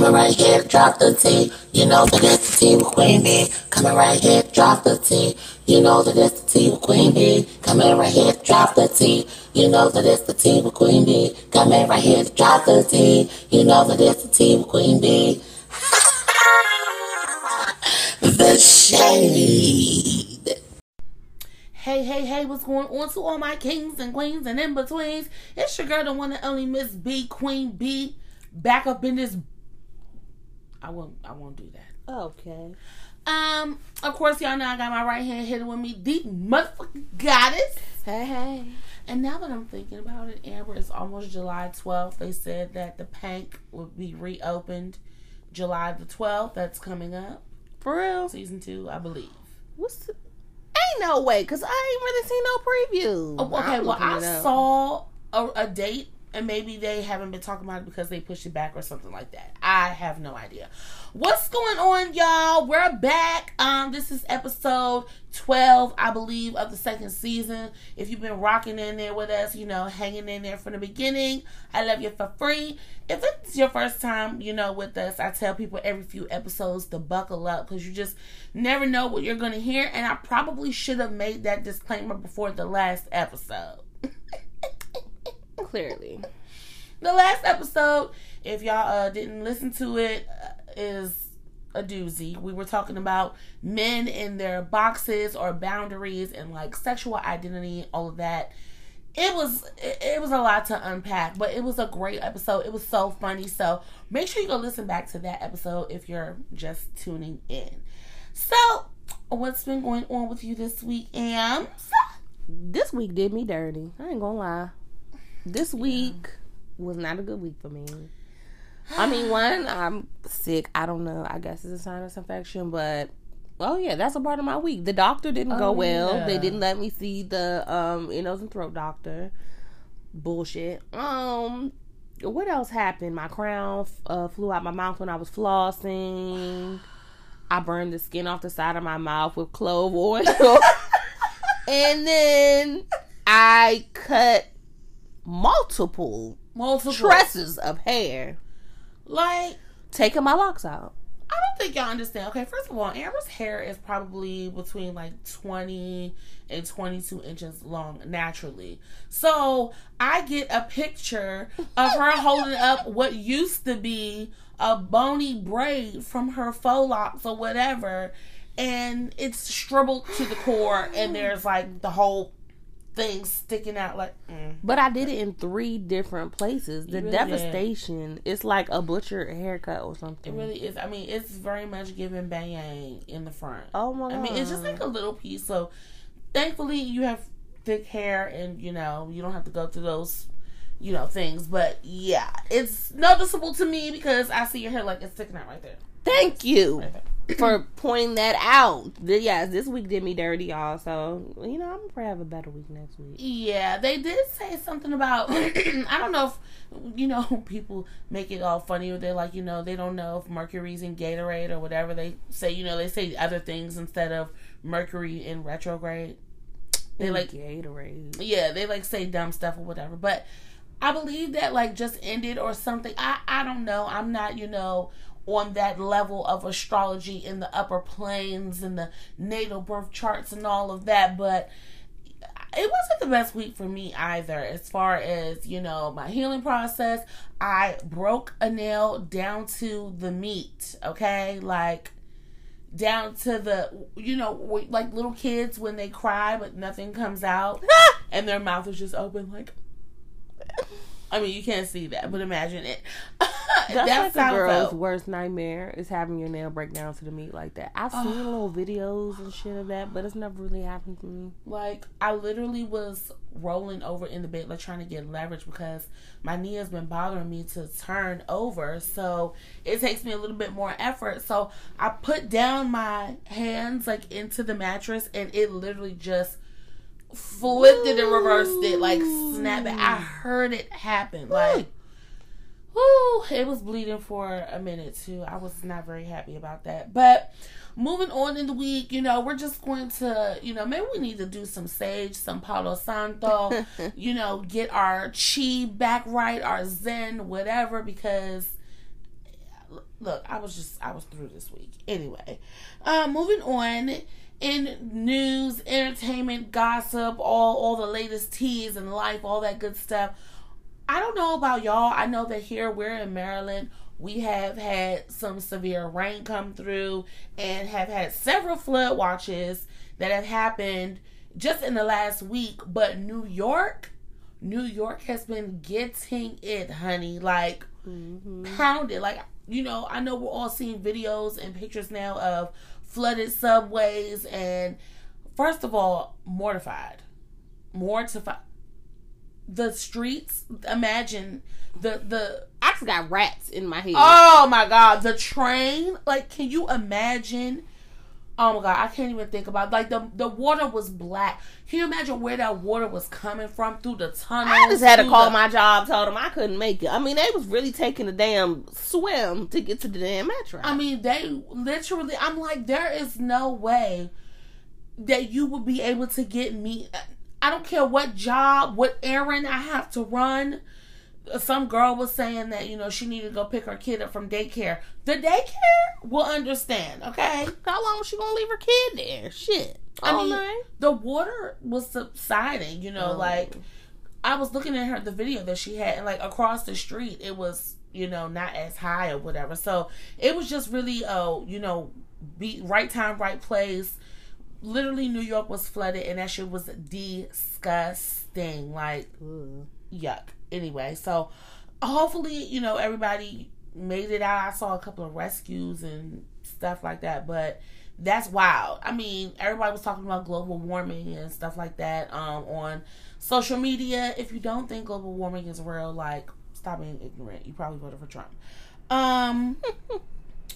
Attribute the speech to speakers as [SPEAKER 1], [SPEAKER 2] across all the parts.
[SPEAKER 1] Coming right here, drop the T. You know that it's the T with Queen Bee. Coming right here, drop the T. You know that it's the T with Queen Bee. Coming right here, drop the T. You know that it's the T with Queen Bee. Coming right here, drop the T. You know that it's the T with Queen Bee. the shade.
[SPEAKER 2] Hey, hey, hey, what's going on to all my kings and queens and in betweens? It's your girl, the one and only Miss B, Queen B, back up in this. I won't, I won't do that.
[SPEAKER 3] Okay.
[SPEAKER 2] Um, of course, y'all know I got my right hand hidden with me, the motherfucking goddess.
[SPEAKER 3] Hey, hey.
[SPEAKER 2] And now that I'm thinking about it, Amber, it's almost July 12th. They said that the Pank would be reopened July the 12th. That's coming up.
[SPEAKER 3] For real?
[SPEAKER 2] Season two, I believe.
[SPEAKER 3] What's the... Ain't no way, because I ain't really seen no preview.
[SPEAKER 2] Oh, okay, well, I saw a, a date, and maybe they haven't been talking about it because they pushed it back or something like that. I have no idea. What's going on, y'all? We're back. Um, this is episode twelve, I believe, of the second season. If you've been rocking in there with us, you know, hanging in there from the beginning, I love you for free. If it's your first time, you know, with us, I tell people every few episodes to buckle up because you just never know what you're going to hear. And I probably should have made that disclaimer before the last episode.
[SPEAKER 3] Clearly.
[SPEAKER 2] The last episode, if y'all uh, didn't listen to it, uh, a doozy. We were talking about men and their boxes or boundaries and like sexual identity, all of that. It was it was a lot to unpack, but it was a great episode. It was so funny. So make sure you go listen back to that episode if you're just tuning in. So, what's been going on with you this week, Am?
[SPEAKER 3] This week did me dirty. I ain't gonna lie. This week was not a good week for me. I mean, one, I'm sick. I don't know. I guess it's a sinus infection, but oh yeah, that's a part of my week. The doctor didn't go
[SPEAKER 2] Oh,
[SPEAKER 3] well.
[SPEAKER 2] yeah.
[SPEAKER 3] They didn't let me see the um ear, nose, and throat doctor. Bullshit. Um, what else happened? My crown uh, flew out my mouth when I was flossing. I burned the skin off the side of my mouth with clove oil. and then I cut multiple
[SPEAKER 2] Multiple
[SPEAKER 3] tresses of hair,
[SPEAKER 2] like
[SPEAKER 3] taking my locks out.
[SPEAKER 2] I don't think y'all understand. Okay, first of all, Amber's hair is probably between like 20 and 22 inches long naturally. So I get a picture of her holding up what used to be a bony braid from her faux locks or whatever, and it's shriveled to the core, and there's like the whole thing sticking out like. Mm.
[SPEAKER 3] But I did it in three different places. The
[SPEAKER 2] really did.
[SPEAKER 3] devastation, it's like a butcher haircut or something.
[SPEAKER 2] It really is. I mean, it's very much giving bang in the front.
[SPEAKER 3] oh my god.
[SPEAKER 2] I mean, it's just like a little piece. So, thankfully, you have thick hair, and you know you don't have to go through those, you know, things. But yeah, it's noticeable to me because I see your hair like it's sticking out right there.
[SPEAKER 3] Thank you
[SPEAKER 2] Right there.
[SPEAKER 3] For pointing that out. Yeah, this week did me dirty, y'all. So you know, I'm gonna have a better week next week.
[SPEAKER 2] Yeah, they did say something about. I don't know if you know people make it all funny. Or they're like, you know, they don't know if Mercury's in Gatorade or whatever. They say, you know, they say other things instead of Mercury in retrograde. They like
[SPEAKER 3] Gatorade.
[SPEAKER 2] yeah, they like say dumb stuff or whatever. But I believe that like just ended or something. I I don't know. I'm not you know on that level of astrology in the upper planes and the natal birth charts and all of that, but it wasn't the best week for me either. As far as you know my healing process i broke a nail down to the meat okay? Like down to the you know like little kids when they cry but nothing comes out and their mouth is just open like i mean you can't see that but imagine it
[SPEAKER 3] That's
[SPEAKER 2] That's
[SPEAKER 3] like a girl's worst nightmare is having your nail break down to the meat like that. I've seen little videos and shit of that, but it's never really happened to me.
[SPEAKER 2] Like I literally was rolling over in the bed, like trying to get leverage because my knee has been bothering me to turn over. So it takes me a little bit more effort. So I put down my hands like into the mattress, and it literally just flipped it and reversed it, like snap it. I heard it happen, like. Whoo, it was bleeding for a minute too. I was not very happy about that. But moving on in the week, you know, we're just going to, you know, maybe we need to do some sage, some Palo Santo, you know, get our chi back right, our zen, whatever, because look, I was just I was through this week. Anyway, uh, moving on in news, entertainment, gossip, all all the latest teas in life, all that good stuff. I don't know about y'all. I know that here we're in Maryland. We have had some severe rain come through and have had several flood watches that have happened just in the last week. But New York, New York has been getting it, honey. Like mm-hmm. pounded. Like you know, I know we're all seeing videos and pictures now of flooded subways and first of all, mortified. Mortified. The streets, imagine the the
[SPEAKER 3] I just got rats in my head.
[SPEAKER 2] Oh my god, the train, like can you imagine Oh my god, I can't even think about it. like the the water was black. Can you imagine where that water was coming from through the tunnel?
[SPEAKER 3] I just had to call the... my job, told them I couldn't make it. I mean, they was really taking a damn swim to get to the damn metro.
[SPEAKER 2] I mean, they literally. I'm like, there is no way that you would be able to get me. I don't care what job, what errand I have to run some girl was saying that you know she needed to go pick her kid up from daycare. The daycare will understand, okay?
[SPEAKER 3] How long is she gonna leave her kid there? Shit.
[SPEAKER 2] I mean, night? the water was subsiding. You know, oh. like I was looking at her the video that she had, and like across the street, it was you know not as high or whatever. So it was just really, uh, you know, be right time, right place. Literally, New York was flooded, and that shit was disgusting. Like, Ugh. yuck anyway, so hopefully, you know, everybody made it out. I saw a couple of rescues and stuff like that, but that's wild. I mean, everybody was talking about global warming and stuff like that um, on social media. If you don't think global warming is real, like, stop being ignorant. You probably voted for Trump. Um,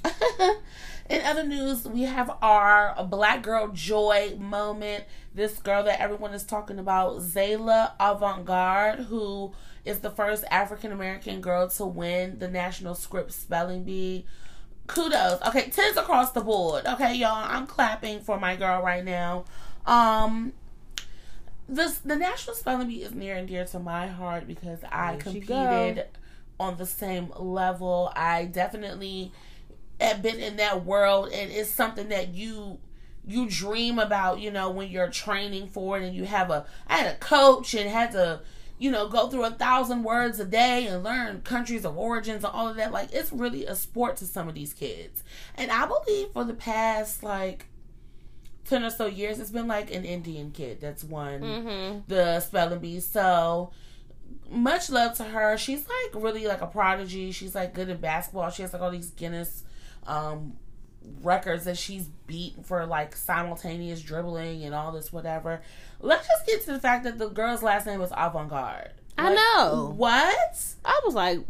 [SPEAKER 2] in other news, we have our Black Girl Joy moment. This girl that everyone is talking about, Zaila Avant Garde, who is the first African American girl to win the National Scripps Spelling Bee. Kudos. Okay, tens across the board. Okay, y'all. I'm clapping for my girl right now. Um this the National Spelling Bee is near and dear to my heart because I competed on the same level. I definitely have been in that world and it's something that you you dream about, you know, when you're training for it and you have a I had a coach and had to you know, go through a thousand words a day and learn countries of origins and all of that. Like, it's really a sport to some of these kids. And I believe for the past, like, 10 or so years, it's been like an Indian kid that's won mm-hmm. the spelling bee. So, much love to her. She's like really like a prodigy. She's like good at basketball. She has like all these Guinness um, records that she's beat for like simultaneous dribbling and all this whatever. Let's just get to the fact that the girl's last name was Avant Garde.
[SPEAKER 3] Like, I know.
[SPEAKER 2] What?
[SPEAKER 3] I was like,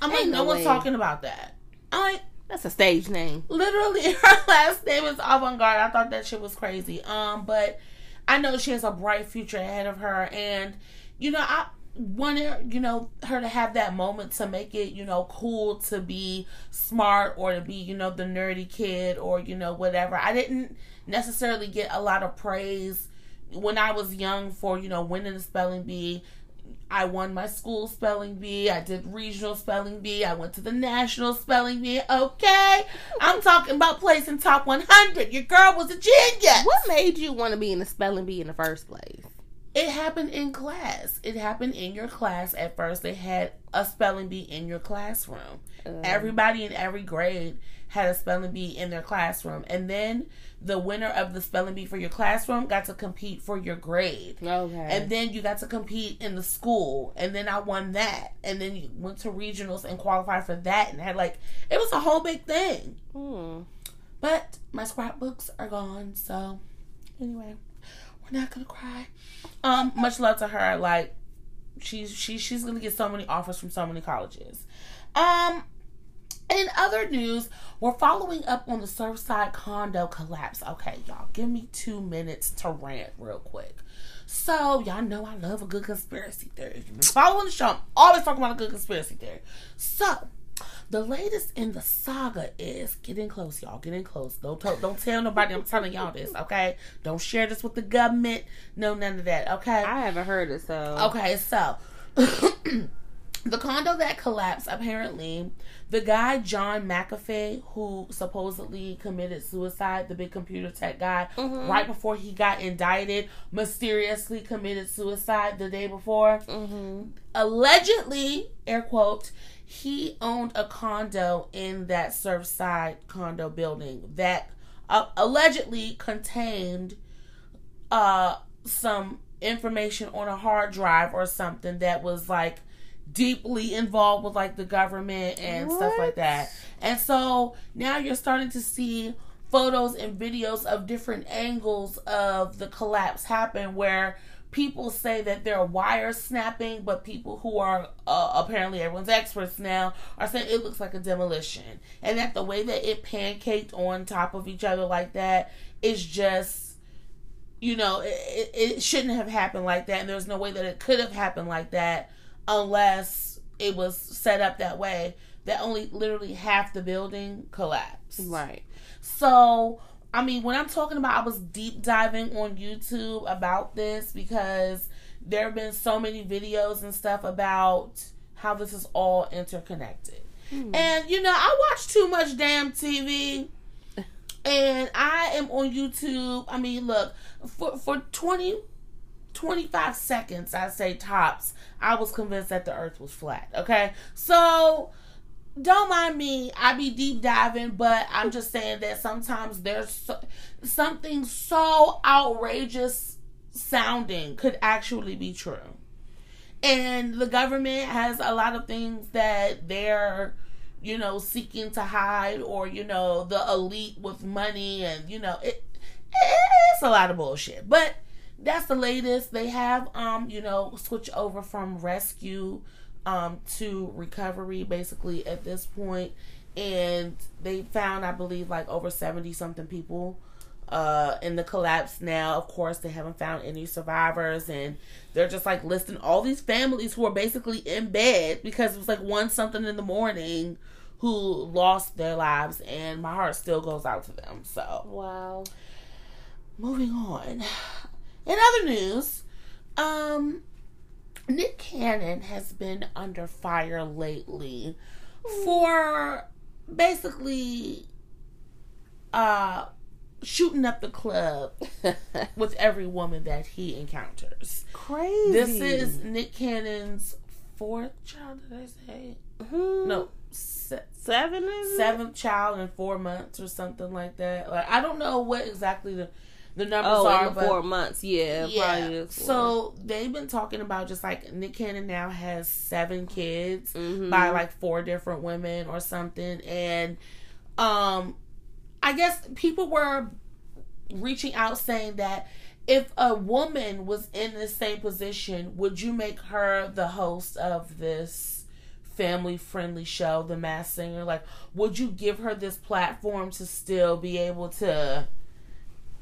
[SPEAKER 2] I'm like, no, no one's talking about that. I'm like,
[SPEAKER 3] that's a stage name.
[SPEAKER 2] Literally, her last name is Avant Garde. I thought that shit was crazy. Um, but I know she has a bright future ahead of her, and you know, I wanted you know her to have that moment to make it you know cool to be smart or to be you know the nerdy kid or you know whatever i didn't necessarily get a lot of praise when i was young for you know winning the spelling bee I won my school spelling bee. I did regional spelling bee. I went to the national spelling bee. Okay. I'm talking about placing top 100. Your girl was a genius.
[SPEAKER 3] What made you want to be in the spelling bee in the first place?
[SPEAKER 2] It happened in class. It happened in your class. At first, they had a spelling bee in your classroom. Um, Everybody in every grade had a spelling bee in their classroom. And then the winner of the spelling bee for your classroom got to compete for your grade.
[SPEAKER 3] Okay.
[SPEAKER 2] And then you got to compete in the school. And then I won that. And then you went to regionals and qualified for that and had like it was a whole big thing. Hmm. But my scrapbooks are gone, so anyway. We're not gonna cry. Um, much love to her. Like she's she she's gonna get so many offers from so many colleges. Um in other news, we're following up on the Surfside condo collapse. Okay, y'all, give me two minutes to rant real quick. So, y'all know I love a good conspiracy theory. If you've been following the show, I'm always talking about a good conspiracy theory. So, the latest in the saga is getting close, y'all. Getting close. Don't tell, don't tell nobody. I'm telling y'all this, okay? Don't share this with the government. No, none of that, okay?
[SPEAKER 3] I haven't heard it, so
[SPEAKER 2] okay. So the condo that collapsed, apparently, the guy John McAfee, who supposedly committed suicide, the big computer tech guy,
[SPEAKER 3] Mm-hmm.
[SPEAKER 2] right before he got indicted, mysteriously committed suicide the day before.
[SPEAKER 3] Mm-hmm.
[SPEAKER 2] Allegedly, air quote, he owned a condo in that Surfside condo building that uh, allegedly contained uh some information on a hard drive or something that was like deeply involved with like the government and stuff like that. And so now you're starting to see photos and videos of different angles of the collapse happen where people say that there are wires snapping but people who are uh, apparently everyone's experts now are saying it looks like a demolition. And that the way that it pancaked on top of each other like that is just you know, it, it shouldn't have happened like that, and there's no way that it could have happened like that unless it was set up that way. That only literally half the building collapsed.
[SPEAKER 3] Right.
[SPEAKER 2] So, I mean, when I'm talking about, I was deep diving on YouTube about this because there have been so many videos and stuff about how this is all interconnected. Hmm. And, you know, I watch too much damn TV. And I am on YouTube. I mean, look, for, for 20, 25 seconds, I say tops, I was convinced that the earth was flat. Okay? So, don't mind me. I be deep diving, but I'm just saying that sometimes there's so, something so outrageous sounding could actually be true. And the government has a lot of things that they're, you know, seeking to hide, or, you know, the elite with money, and, you know, it, it's a lot of bullshit. But that's the latest. They have, um, you know, switch over from rescue um, to recovery basically at this point, and they found, I believe, like over seventy something people uh, in the collapse. Now, of course, they haven't found any survivors, and they're just like listing all these families who are basically in bed because it was like one something in the morning who lost their lives, and my heart still goes out to them. So,
[SPEAKER 3] Wow.
[SPEAKER 2] moving on. In other news, um, Nick Cannon has been under fire lately for basically uh shooting up the club with every woman that he encounters.
[SPEAKER 3] Crazy.
[SPEAKER 2] This is Nick Cannon's fourth child, did I say?
[SPEAKER 3] Mhm.
[SPEAKER 2] No, se-
[SPEAKER 3] seven. Is it?
[SPEAKER 2] seventh child in four months or something like that. Like I don't know what exactly the the numbers
[SPEAKER 3] Oh,
[SPEAKER 2] are,
[SPEAKER 3] in the
[SPEAKER 2] but
[SPEAKER 3] four months. Yeah.
[SPEAKER 2] yeah. So they've been talking about just like Nick Cannon now has seven kids
[SPEAKER 3] Mhm.
[SPEAKER 2] by like four different women or something, and um, I guess people were reaching out saying that if a woman was in the same position, would you make her the host of this family friendly show, The Masked Singer? Like, would you give her this platform to still be able to,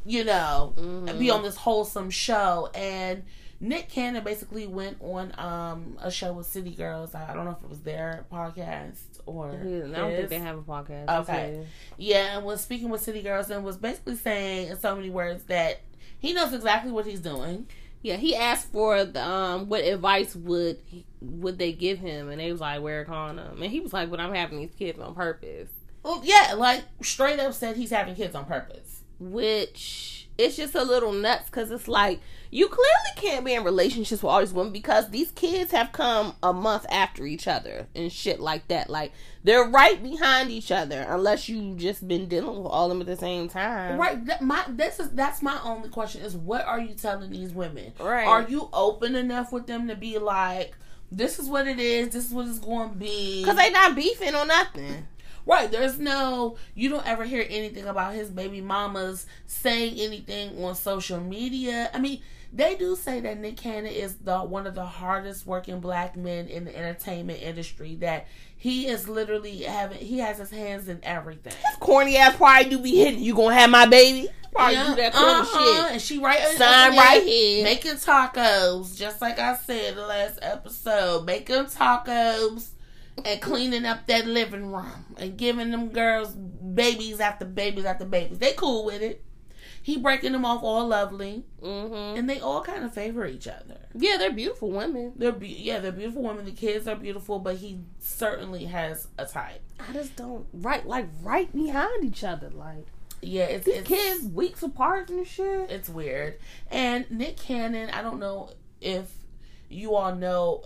[SPEAKER 2] you know,
[SPEAKER 3] Mhm.
[SPEAKER 2] be on this wholesome show? And Nick Cannon basically went on um a show with City Girls. I don't know if it was their podcast or
[SPEAKER 3] I don't think they have a podcast.
[SPEAKER 2] Okay. Yeah, and was speaking with City Girls and was basically saying in so many words that he knows exactly what he's doing.
[SPEAKER 3] Yeah, he asked for the um what advice would would they give him, and they was like wear a condom, and he was like, "But I'm having these kids on purpose,"
[SPEAKER 2] Well, yeah, like straight up said he's having kids on purpose.
[SPEAKER 3] Which it's just a little nuts because it's like you clearly can't be in relationships with all these women because these kids have come a month after each other and shit like that. Like they're right behind each other, unless you just been dealing with all of them at the same time.
[SPEAKER 2] Right. That, my this is that's my only question is what are you telling these women?
[SPEAKER 3] Right.
[SPEAKER 2] Are you open enough with them to be like, this is what it is. This is what it's going to be.
[SPEAKER 3] Because they not beefing or nothing.
[SPEAKER 2] Right. There's no, you don't ever hear anything about his baby mamas saying anything on social media. I mean, they do say that Nick Cannon is the one of the hardest working black men in the entertainment industry. That he is literally having, he has his hands in everything.
[SPEAKER 3] Corny ass probably do be hitting. You gonna have my baby? Probably
[SPEAKER 2] Yeah,
[SPEAKER 3] do that corny
[SPEAKER 2] uh-huh.
[SPEAKER 3] shit.
[SPEAKER 2] And she right
[SPEAKER 3] Sign right here.
[SPEAKER 2] Making tacos, just like I said the last episode. Making tacos and cleaning up that living room and giving them girls babies after babies after babies. They cool with it. he breaking them off all lovely,
[SPEAKER 3] Mm-hmm.
[SPEAKER 2] and they all kind of favor each other.
[SPEAKER 3] Yeah, they're beautiful women.
[SPEAKER 2] They're be- yeah, they're beautiful women. The kids are beautiful, but he certainly has a type.
[SPEAKER 3] I just don't right like right behind each other. Like
[SPEAKER 2] Yeah, it's
[SPEAKER 3] these
[SPEAKER 2] it's,
[SPEAKER 3] kids weeks apart and shit.
[SPEAKER 2] It's weird. And Nick Cannon, I don't know if you all know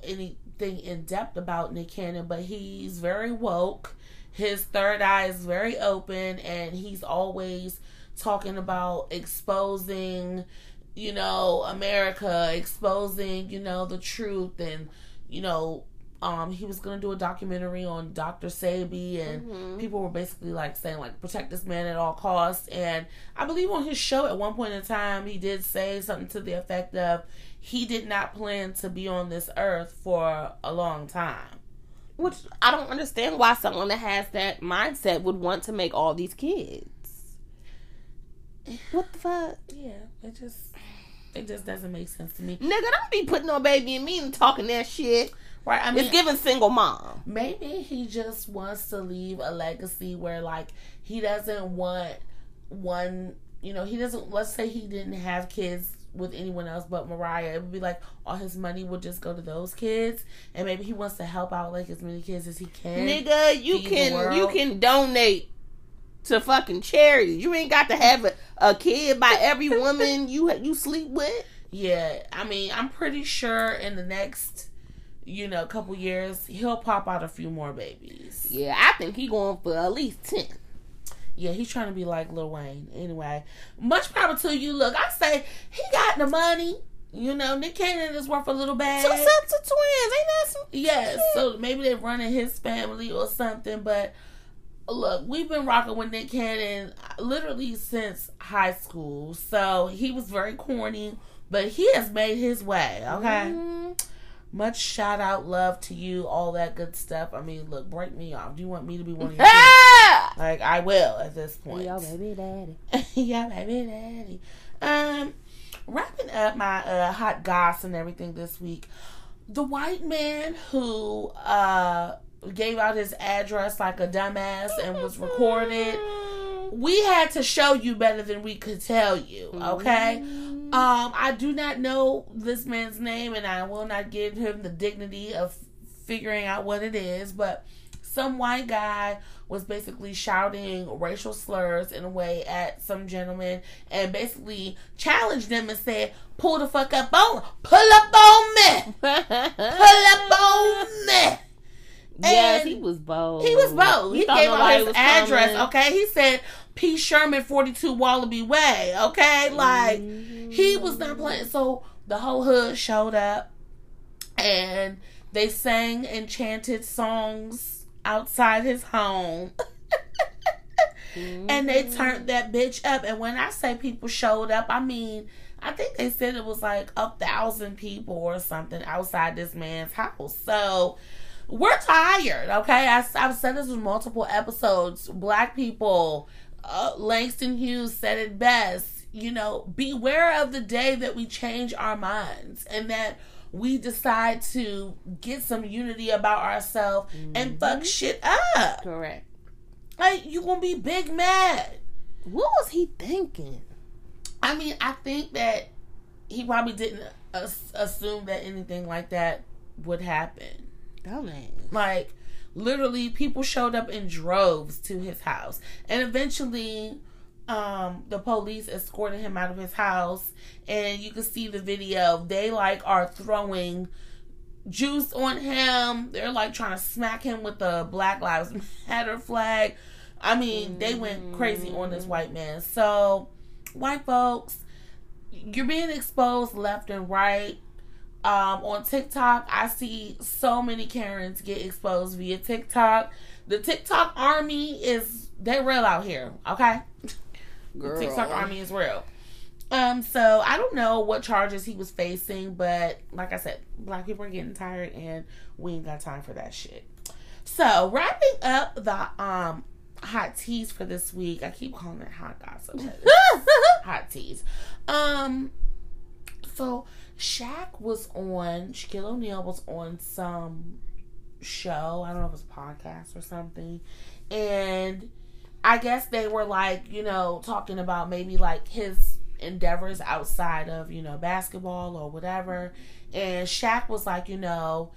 [SPEAKER 2] anything in depth about Nick Cannon, but he's very woke. His third eye is very open, and he's always talking about exposing, you know, America, exposing, you know, the truth, and you know, um, he was gonna do a documentary on Dr. Sebi, and
[SPEAKER 3] Mhm.
[SPEAKER 2] people were basically like saying like protect this man at all costs. And I believe on his show at one point in time, he did say something to the effect of he did not plan to be on this earth for a long time.
[SPEAKER 3] Which I don't understand why someone that has that mindset would want to make all these kids. What the fuck?
[SPEAKER 2] Yeah, it just it just doesn't make sense to me.
[SPEAKER 3] Nigga, don't be putting no baby in me and talking that shit.
[SPEAKER 2] Right? I mean,
[SPEAKER 3] It's giving single mom.
[SPEAKER 2] maybe he just wants to leave a legacy where like he doesn't want one you know he doesn't let's say he didn't have kids with anyone else but mariah it would be like all his money would just go to those kids and maybe he wants to help out like as many kids as he can
[SPEAKER 3] Nigga, you can you can donate to fucking charity. You ain't got to have a, a kid by every woman you you sleep with.
[SPEAKER 2] yeah i mean i'm pretty sure in the next you know couple years he'll pop out a few more babies
[SPEAKER 3] Yeah, I think he going for at least ten.
[SPEAKER 2] Yeah, he's trying to be like Lil Wayne. Anyway, much power to you. Look, I say he got the money. You know, Nick Cannon is worth a little bag.
[SPEAKER 3] Two sets of twins, ain't that some?
[SPEAKER 2] Yes, so maybe they're running his family or something. But look, we've been rocking with Nick Cannon literally since high school. So he was very corny, but he has made his way. Okay,
[SPEAKER 3] Mhm.
[SPEAKER 2] Much shout out, love to you, all that good stuff. I mean, look, break me off. Do you want me to be one of your kids? Like I will at this point.
[SPEAKER 3] Yo, baby daddy.
[SPEAKER 2] yeah, baby daddy. Um, wrapping up my uh, hot goss and everything this week. The white man who uh gave out his address like a dumbass and was recorded. We had to show you better than we could tell you. Okay. Um, I do not know this man's name, and I will not give him the dignity of figuring out what it is. But some white guy was basically shouting racial slurs in a way at some gentleman, and basically challenged them and said, "Pull the fuck up on, pull up on me, pull up on me."
[SPEAKER 3] Yes,
[SPEAKER 2] And
[SPEAKER 3] he was bold.
[SPEAKER 2] He was bold. He
[SPEAKER 3] thought
[SPEAKER 2] gave out his address.
[SPEAKER 3] coming.
[SPEAKER 2] Okay, he said P. Sherman, forty-two Wallaby Way. Okay, like he mm-hmm. was not playing. So the whole hood showed up, and they sang and chanted songs outside his home. and they mm-hmm. turned that bitch up. And when I say people showed up, I mean I think they said it was like a thousand people or something outside this man's house. So we're tired, okay? I, I've said this in multiple episodes. Black people, uh, Langston Hughes said it best. You know, beware of the day that we change our minds and that we decide to get some unity about ourselves and fuck shit up.
[SPEAKER 3] Correct.
[SPEAKER 2] Like, you gonna be big mad.
[SPEAKER 3] What was he thinking?
[SPEAKER 2] I mean, I think that he probably didn't as- assume that anything like that would happen.
[SPEAKER 3] Dumbass.
[SPEAKER 2] Like, literally, people showed up in droves to his house, and eventually, um, the police escorted him out of his house, and you can see the video. They like are throwing juice on him. They're like trying to smack him with the Black Lives Matter flag. I mean, they went crazy on this white man. So, white folks, you're being exposed left and right. Um, on TikTok, I see so many Karens get exposed via TikTok. The TikTok army is they real out here, okay?
[SPEAKER 3] Girl.
[SPEAKER 2] TikTok army is real. Um, so I don't know what charges he was facing, but like I said, black people are getting tired and we ain't got time for that shit. So wrapping up the um hot teas for this week. I keep calling it hot gossip. hot teas. Um so Shaq was on Shaquille O'Neal was on some show. I don't know if it was a podcast or something. And I guess they were like, you know, talking about maybe like his endeavors outside of, you know, basketball or whatever. And Shaq was like, you know,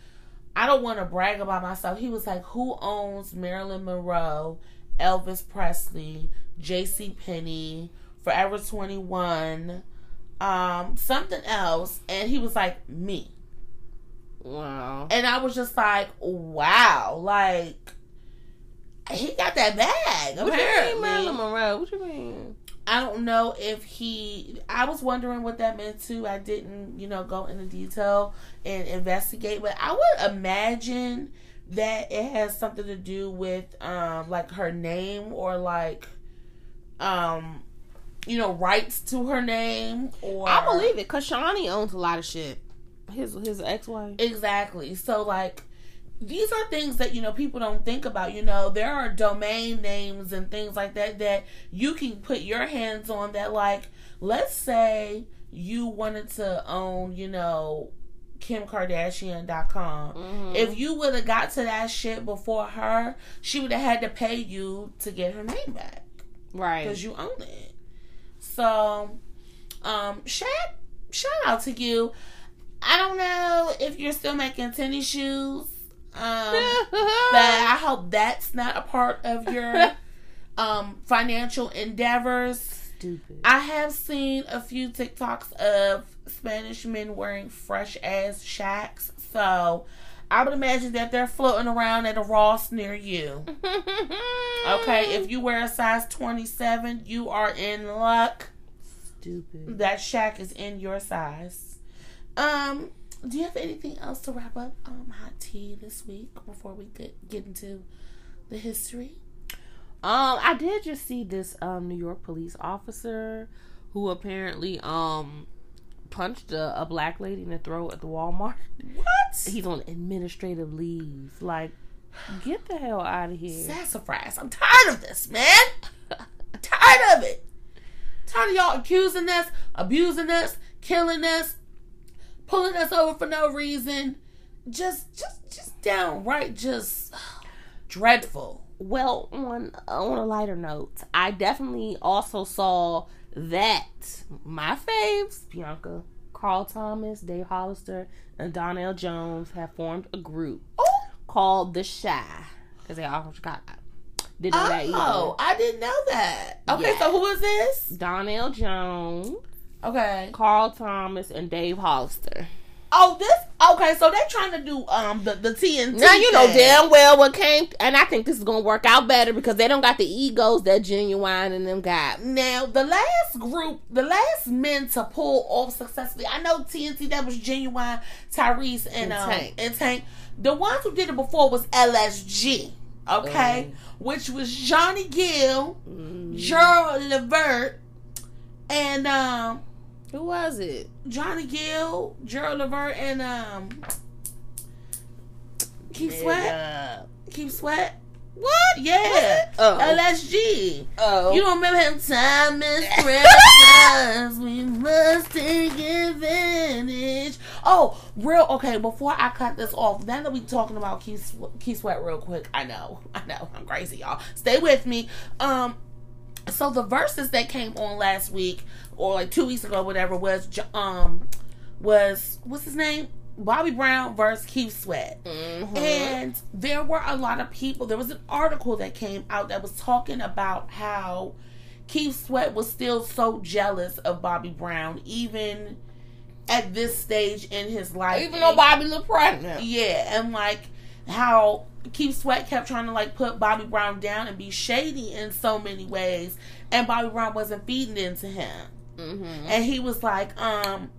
[SPEAKER 2] I don't want to brag about myself. He was like, who owns Marilyn Monroe, Elvis Presley, J.C. Penney, Forever 21, um, something else? And he was like, me.
[SPEAKER 3] Wow.
[SPEAKER 2] And I was just like, wow, like he got that bag.
[SPEAKER 3] What you mean,
[SPEAKER 2] Apparently,
[SPEAKER 3] Marilyn Monroe? What you mean?
[SPEAKER 2] I don't know if he. I was wondering what that meant too. I didn't, you know, go into detail and investigate, but I would imagine that it has something to do with um like her name or like um you know rights to her name or
[SPEAKER 3] I believe it because Shaunie owns a lot of shit. His his ex wife.
[SPEAKER 2] Exactly. So like these are things that you know people don't think about. You know, there are domain names and things like that that you can put your hands on that like let's say you wanted to own, you know, KimKardashian.com.
[SPEAKER 3] Mhm.
[SPEAKER 2] If you would have got to that shit before her, she would have had to pay you to get her name back
[SPEAKER 3] right.
[SPEAKER 2] because you own it. So, um, shout shout out to you. I don't know if you're still making tennis shoes. Um, but I hope that's not a part of your um financial endeavors.
[SPEAKER 3] Stupid.
[SPEAKER 2] I have seen a few TikToks of Spanish men wearing fresh ass Shaqs, so I would imagine that they're floating around at a Ross near you. Okay, if you wear a size 27, you are in luck.
[SPEAKER 3] Stupid.
[SPEAKER 2] That Shaq is in your size. Um, do you have anything else to wrap up um hot tea this week before we get get into the history?
[SPEAKER 3] Um, I did just see this um New York police officer who apparently um punched a, a black lady in the throat at the Walmart.
[SPEAKER 2] What?
[SPEAKER 3] He's on administrative leave. Like, get the hell out of here.
[SPEAKER 2] Sassafras. I'm tired of this, man. I'm tired of it. Tired of y'all accusing us, abusing us, killing us, pulling us over for no reason. Just, just, just downright, just dreadful.
[SPEAKER 3] Well, on on a lighter note, I definitely also saw that my faves, Bianca, Carl Thomas, Dave Hollister, and Donell Jones have formed a group
[SPEAKER 2] Oh,
[SPEAKER 3] called The Chi because they are from Chicago. Didn't know that
[SPEAKER 2] oh,
[SPEAKER 3] either.
[SPEAKER 2] I didn't know that. Okay,
[SPEAKER 3] Yeah.
[SPEAKER 2] so who is this?
[SPEAKER 3] Donell Jones,
[SPEAKER 2] Okay.
[SPEAKER 3] Carl Thomas, and Dave Hollister.
[SPEAKER 2] Oh, this. Okay, so they're trying to do um the the TNT.
[SPEAKER 3] Now you know
[SPEAKER 2] thing.
[SPEAKER 3] damn well what came, and I think this is gonna work out better because they don't got the egos that Ginuwine and them got.
[SPEAKER 2] Now, the last group, the last men to pull off successfully, I know TNT, that was Ginuwine, Tyrese, and,
[SPEAKER 3] And
[SPEAKER 2] um,
[SPEAKER 3] Tank.
[SPEAKER 2] and Tank. The ones who did it before was LSG, okay?
[SPEAKER 3] Mm.
[SPEAKER 2] Which was Johnny Gill,
[SPEAKER 3] Mm.
[SPEAKER 2] Gerald Levert, and um,
[SPEAKER 3] Who was it?
[SPEAKER 2] Johnny Gill, Gerald Levert, and um, Keith Sweat. Keep Sweat.
[SPEAKER 3] What?
[SPEAKER 2] Yeah.
[SPEAKER 3] Oh.
[SPEAKER 2] LSG.
[SPEAKER 3] Oh.
[SPEAKER 2] You don't remember him? Time is precious. we must take advantage. Oh, real okay. Before I cut this off, now that we talking about Keith, Sw- Keith Sweat real quick, I know, I know, I'm crazy, y'all. Stay with me. Um, so the verses that came on last week or like two weeks ago, whatever, was um was what's his name? Bobby Brown versus Keith Sweat.
[SPEAKER 3] Mhm.
[SPEAKER 2] And there were a lot of people. There was an article that came out that was talking about how Keith Sweat was still so jealous of Bobby Brown, even at this stage in his life.
[SPEAKER 3] Even though Bobby looked pregnant.
[SPEAKER 2] Yeah, and like how Keith Sweat kept trying to like put Bobby Brown down and be shady in so many ways, and Bobby Brown wasn't feeding into him.
[SPEAKER 3] Mm-hmm.
[SPEAKER 2] And he was like, um,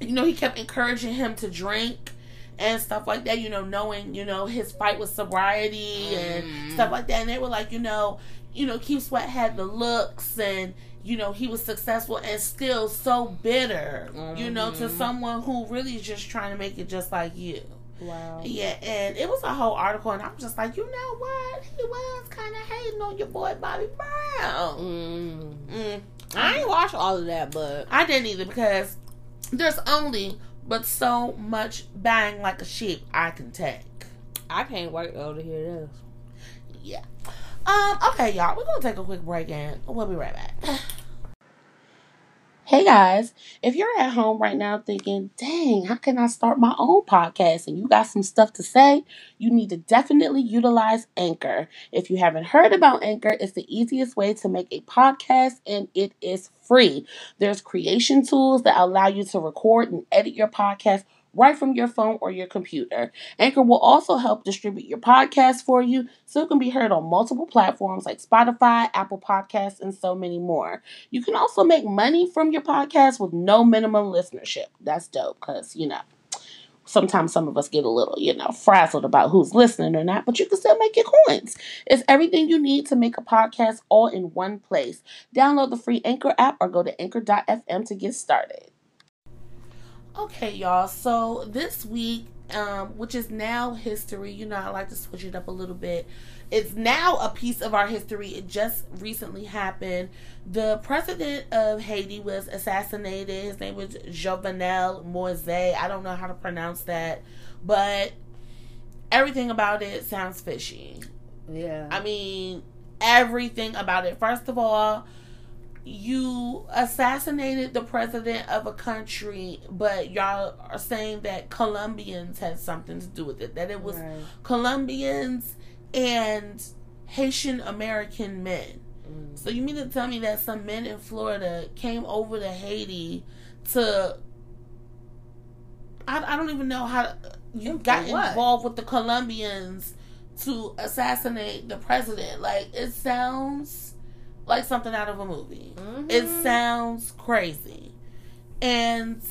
[SPEAKER 2] you know, he kept encouraging him to drink and stuff like that, you know, knowing, you know, his fight with sobriety and
[SPEAKER 3] Mm.
[SPEAKER 2] stuff like that. And they were like, you know, you know, Keith Sweat had the looks and you know, he was successful and still so bitter, you know, to
[SPEAKER 3] Mhm.
[SPEAKER 2] someone who really is just trying to make it just like you.
[SPEAKER 3] Wow.
[SPEAKER 2] Yeah, and it was a whole article, and I was just like, you know what? He was kind of hating on your boy Bobby Brown.
[SPEAKER 3] Mm.
[SPEAKER 2] Mm.
[SPEAKER 3] I ain't watched all of that, but
[SPEAKER 2] I didn't either because there's only but so much bang like a sheep I can take.
[SPEAKER 3] I can't wait though to hear this.
[SPEAKER 2] Yeah. Um, Um, okay, y'all, we're gonna take a quick break and we'll be right back. Hey guys, if you're at home right now thinking, dang, how can I start my own podcast? And you got some stuff to say, you need to definitely utilize Anchor. If you haven't heard about Anchor, it's the easiest way to make a podcast and it is free. There's creation tools that allow you to record and edit your podcast right from your phone or your computer. Anchor will also help distribute your podcast for you so it can be heard on multiple platforms like Spotify, Apple Podcasts, and so many more. You can also make money from your podcast with no minimum listenership. That's dope because, you know, sometimes some of us get a little, you know, frazzled about who's listening or not, but you can still make your coins. It's everything you need to make a podcast all in one place. Download the free Anchor app or go to anchor.fm to get started. Okay, y'all. So this week, um, which is now history, you know, I like to switch it up a little bit. It's now a piece of our history. It just recently happened. The president of Haiti was assassinated. His name was Jovenel Moise. I don't know how to pronounce that, but everything about it sounds fishy.
[SPEAKER 3] Yeah.
[SPEAKER 2] I mean, everything about it. First of all, you assassinated the president of a country, but y'all are saying that Colombians had something to do with it. That it was
[SPEAKER 3] Right.
[SPEAKER 2] Colombians and Haitian American men.
[SPEAKER 3] Mm.
[SPEAKER 2] So you mean to tell me that some men in Florida came over to Haiti to I, I don't even know how you got
[SPEAKER 3] what?
[SPEAKER 2] involved with the Colombians to assassinate the president. Like it sounds like something out of a movie. It
[SPEAKER 3] Mhm.
[SPEAKER 2] sounds crazy. And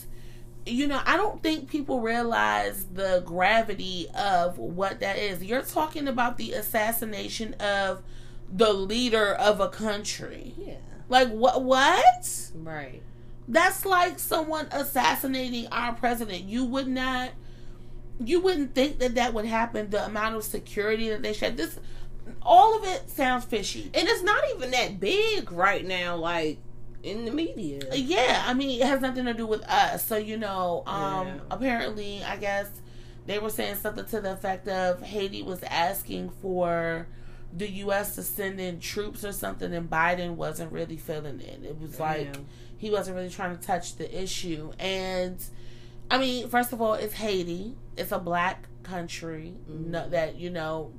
[SPEAKER 2] you know, I don't think people realize the gravity of what that is. You're talking about the assassination of the leader of a country.
[SPEAKER 3] Yeah.
[SPEAKER 2] Like what what?
[SPEAKER 3] Right.
[SPEAKER 2] That's like someone assassinating our president. You would not you wouldn't think that that would happen the amount of security that they should this all of it sounds fishy.
[SPEAKER 3] And it's not even that big right now, like in the media.
[SPEAKER 2] Yeah, I mean, it has nothing to do with us. So, you know, um,
[SPEAKER 3] Yeah.
[SPEAKER 2] apparently, I guess they were saying something to the effect of Haiti was asking for the U.S. to send in troops or something, and Biden wasn't really feeling it. It was like he wasn't really trying to touch the issue. And, I mean, first of all, it's Haiti, it's a black country
[SPEAKER 3] Mhm.
[SPEAKER 2] no, that, you know,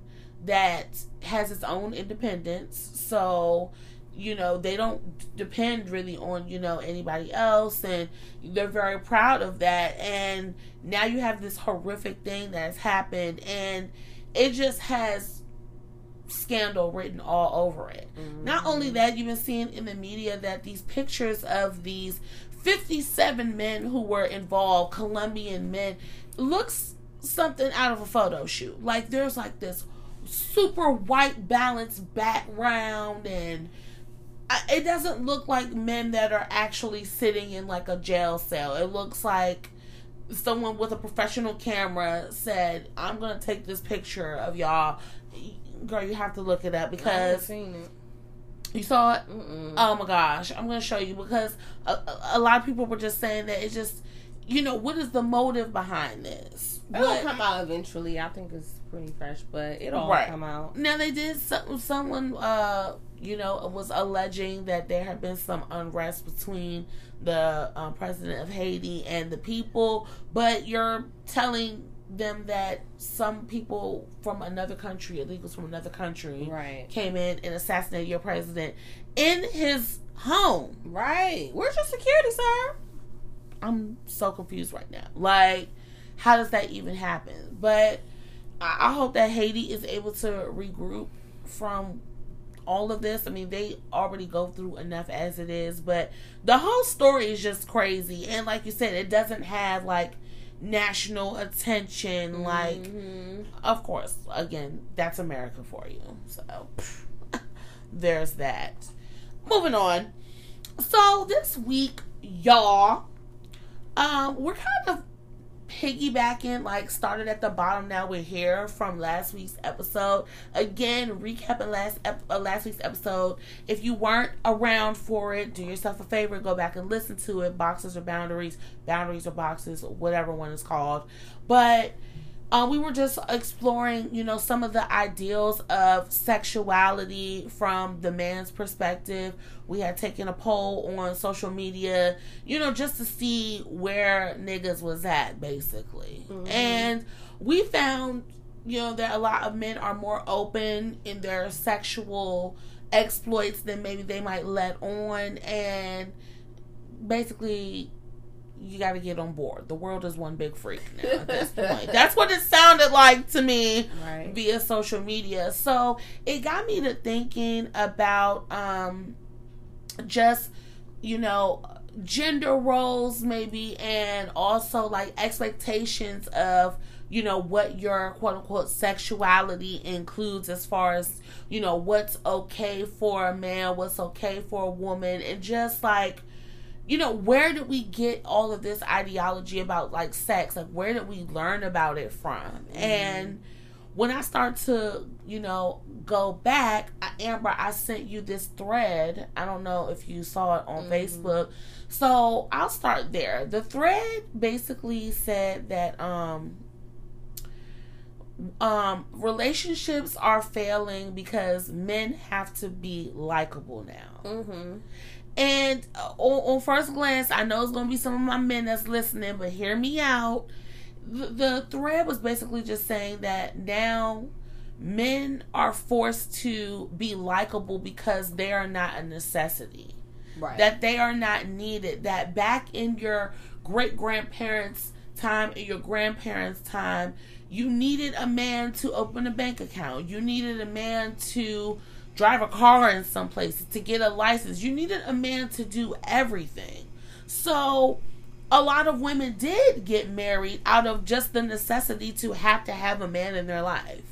[SPEAKER 2] that has its own independence. So, you know, they don't depend really on, you know, anybody else. And they're very proud of that. And now you have this horrific thing that has happened. And it just has scandal written all over it. Mm-hmm. Not only that, you've been seeing in the media that these pictures of these 57 men who were involved, Colombian men, looks something out of a photo shoot. Like there's like this super white balanced background and it doesn't look like men that are actually sitting in like a jail cell. It looks like someone with a professional camera said, "I'm to take this picture of y'all." Girl, you have to look it up
[SPEAKER 3] I
[SPEAKER 2] because
[SPEAKER 3] seen it.
[SPEAKER 2] you saw it.
[SPEAKER 3] Mm-mm.
[SPEAKER 2] Oh my gosh, I'm gonna show you because a, a- a lot of people were just saying that it's just, you know, what is the motive behind this?
[SPEAKER 3] It'll
[SPEAKER 2] What-
[SPEAKER 3] come out eventually. I think it's pretty fresh, but it'll
[SPEAKER 2] Right.
[SPEAKER 3] come out.
[SPEAKER 2] now they did. Some, someone, uh, you know, was alleging that there had been some unrest between the um, president of Haiti and the people, but you're telling them that some people from another country, illegals from another country,
[SPEAKER 3] Right.
[SPEAKER 2] came in and assassinated your president in his home.
[SPEAKER 3] Right. Where's your security, sir?
[SPEAKER 2] I'm so confused right now. Like, how does that even happen? But I, hope that Haiti is able to regroup from all of this. I mean, they already go through enough as it is, but the whole story is just crazy. And like you said, it doesn't have like national attention. Like,
[SPEAKER 3] Mhm.
[SPEAKER 2] of course, again, that's America for you. So there's that. Moving on. So this week, y'all, um, we're kind of piggybacking, like started at the bottom. Now we're here from last week's episode. Again, recapping last ep- uh, last week's episode. If you weren't around for it, do yourself a favor, go back and listen to it. Boxes or boundaries, boundaries or boxes, whatever one is called. But uh, we were just exploring, you know, some of the ideals of sexuality from the man's perspective. We had taken a poll on social media, you know, just to see where niggas was at, basically. And we found, you know, that a lot of men are more open in their sexual exploits than maybe they might let on. And basically, you got to get on board. The world is one big freak now at this point. That's what it sounded like to me
[SPEAKER 3] Right.
[SPEAKER 2] via social media. So it got me to thinking about um just you know gender roles maybe and also like expectations of you know what your quote unquote sexuality includes as far as you know what's okay for a man what's okay for a woman and just like you know where did we get all of this ideology about like sex? Like where did we learn about it from? And when i start to you know go back I- amber i sent you this thread. I don't know if you saw it on facebook. So i'll start there. The thread basically said that um um relationships are failing because men have to be likable now.
[SPEAKER 3] Mm-hmm.
[SPEAKER 2] And uh, on, on first glance, I know it's going to be some of my men that's listening, but hear me out. The, the thread was basically just saying that now men are forced to be likable because they are not a necessity,
[SPEAKER 3] Right.
[SPEAKER 2] that they are not needed. That back in your great grandparents' time, in your grandparents' time, you needed a man to open a bank account. You needed a man to drive a car in some places, to get a license. You needed a man to do everything. So a lot of women did get married out of just the necessity to have to have a man in their life.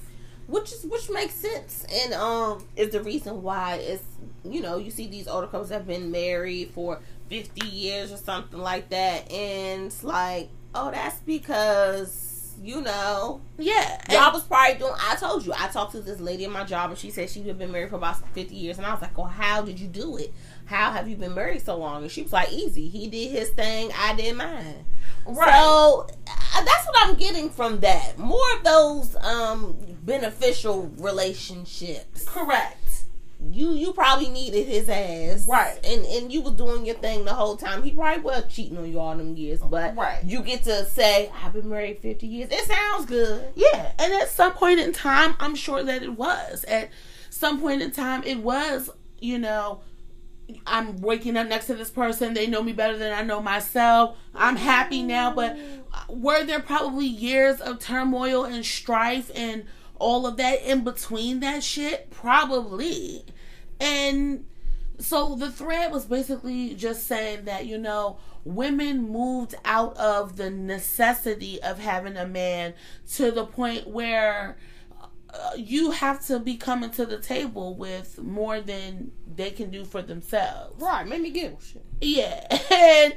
[SPEAKER 3] which is which makes sense and um is the reason why it's you know you see these older couples have been married for 50 years or something like that and it's like oh that's because you know
[SPEAKER 2] Yeah.
[SPEAKER 3] y'all was probably doing i told you i talked to this lady in my job and she said she had been married for about 50 years and i was like well how did you do it how have you been married so long and she was like easy he did his thing i did mine
[SPEAKER 2] Right.
[SPEAKER 3] so uh, that's what I'm getting from that. More of those um beneficial relationships.
[SPEAKER 2] Correct.
[SPEAKER 3] You you probably needed his ass,
[SPEAKER 2] Right.
[SPEAKER 3] And and you was doing your thing the whole time. He probably was cheating on you all them years, but
[SPEAKER 2] Right.
[SPEAKER 3] you get to say I've been married fifty years. It sounds good.
[SPEAKER 2] Yeah, and at some point in time, I'm sure that it was. At some point in time, it was, you know, I'm waking up next to this person. They know me better than I know myself. I'm happy now, but uh, were there probably years of turmoil and strife and all of that in between that shit? Probably. And so the thread was basically just saying that you know women moved out of the necessity of having a man to the point where uh, you have to be coming to the table with more than they can do for themselves
[SPEAKER 3] Right, made me giggle. Shit.
[SPEAKER 2] yeah and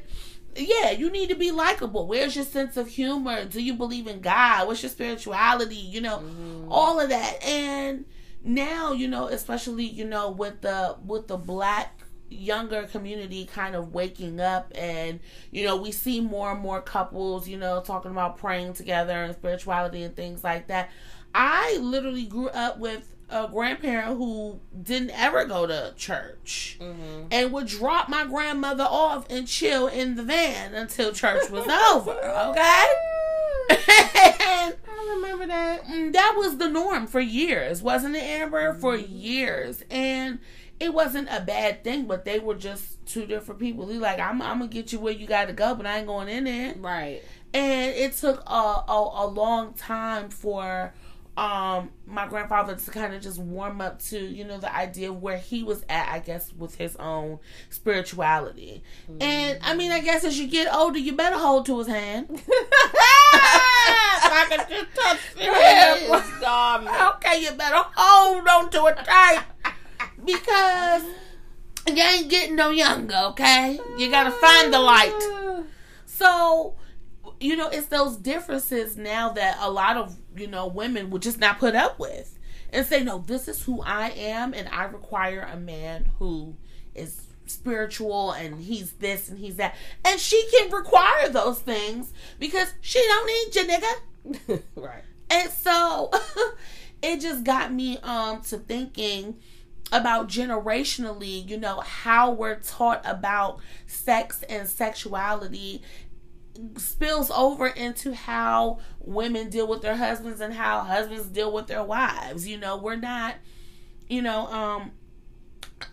[SPEAKER 2] yeah you need to be likable. Where's your sense of humor? Do you believe in god? What's your spirituality? You know mm-hmm. all of that. And now you know especially you know with the with the black younger community kind of waking up and you know we see more and more couples you know talking about praying together and spirituality and things like that. I literally grew up with a grandparent who didn't ever go to church and would drop my grandmother off and chill in the van until church was over okay and
[SPEAKER 3] I remember that.
[SPEAKER 2] Mm, that was the norm for years, wasn't it, Amber? For years, and it wasn't a bad thing, but they were just two different people. He like, I'm, I'm gonna get you where you got to go, but I ain't going in there.
[SPEAKER 3] Right.
[SPEAKER 2] And it took a a, a long time for um my grandfather to kind of just warm up to you know the idea of where he was at i guess with his own spirituality and i mean i guess as you get older you better hold to his hand
[SPEAKER 3] I could just touch.
[SPEAKER 2] Okay, you better hold on to it tight because you ain't getting no younger, okay? You gotta find the light. So, you know, it's those differences now that a lot of, you know, women would just not put up with and say, no, this is who I am, and I require a man who is spiritual and he's this and he's that. And she can require those things because she don't need you, nigga.
[SPEAKER 3] right.
[SPEAKER 2] And so it just got me um to thinking about generationally, you know, how we're taught about sex and sexuality spills over into how women deal with their husbands and how husbands deal with their wives. You know, we're not, you know, um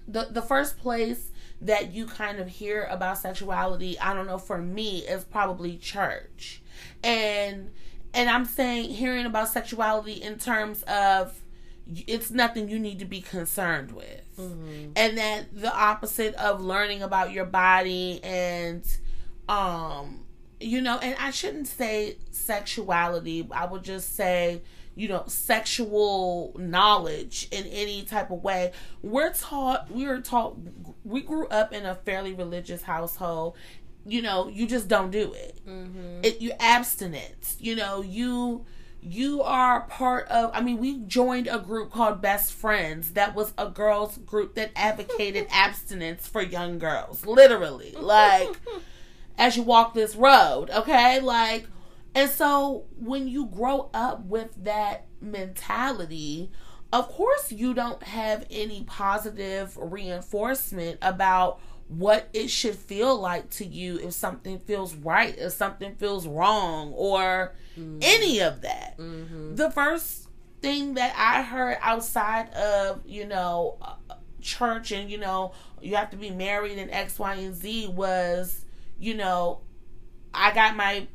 [SPEAKER 2] the the first place that you kind of hear about sexuality, I don't know, for me is probably church. And and I'm saying hearing about sexuality in terms of it's nothing you need to be concerned with. Mm-hmm. And that the opposite of learning about your body and um you know, and I shouldn't say sexuality, I would just say, you know, sexual knowledge in any type of way. We're taught, we were taught, we grew up in a fairly religious household. You know, you just don't do it. Mm-hmm. It you abstinence. You know, you you are part of i mean we joined a group called best friends that was a girls group that advocated abstinence for young girls literally like as you walk this road, okay? Like, and so when you grow up with that mentality, of course, you don't have any positive reinforcement about what it should feel like to you if something feels right, if something feels wrong, or mm-hmm. any of that. Mm-hmm. The first thing that I heard outside of, you know, church and, you know, you have to be married and X, Y, and Z was you know, I got my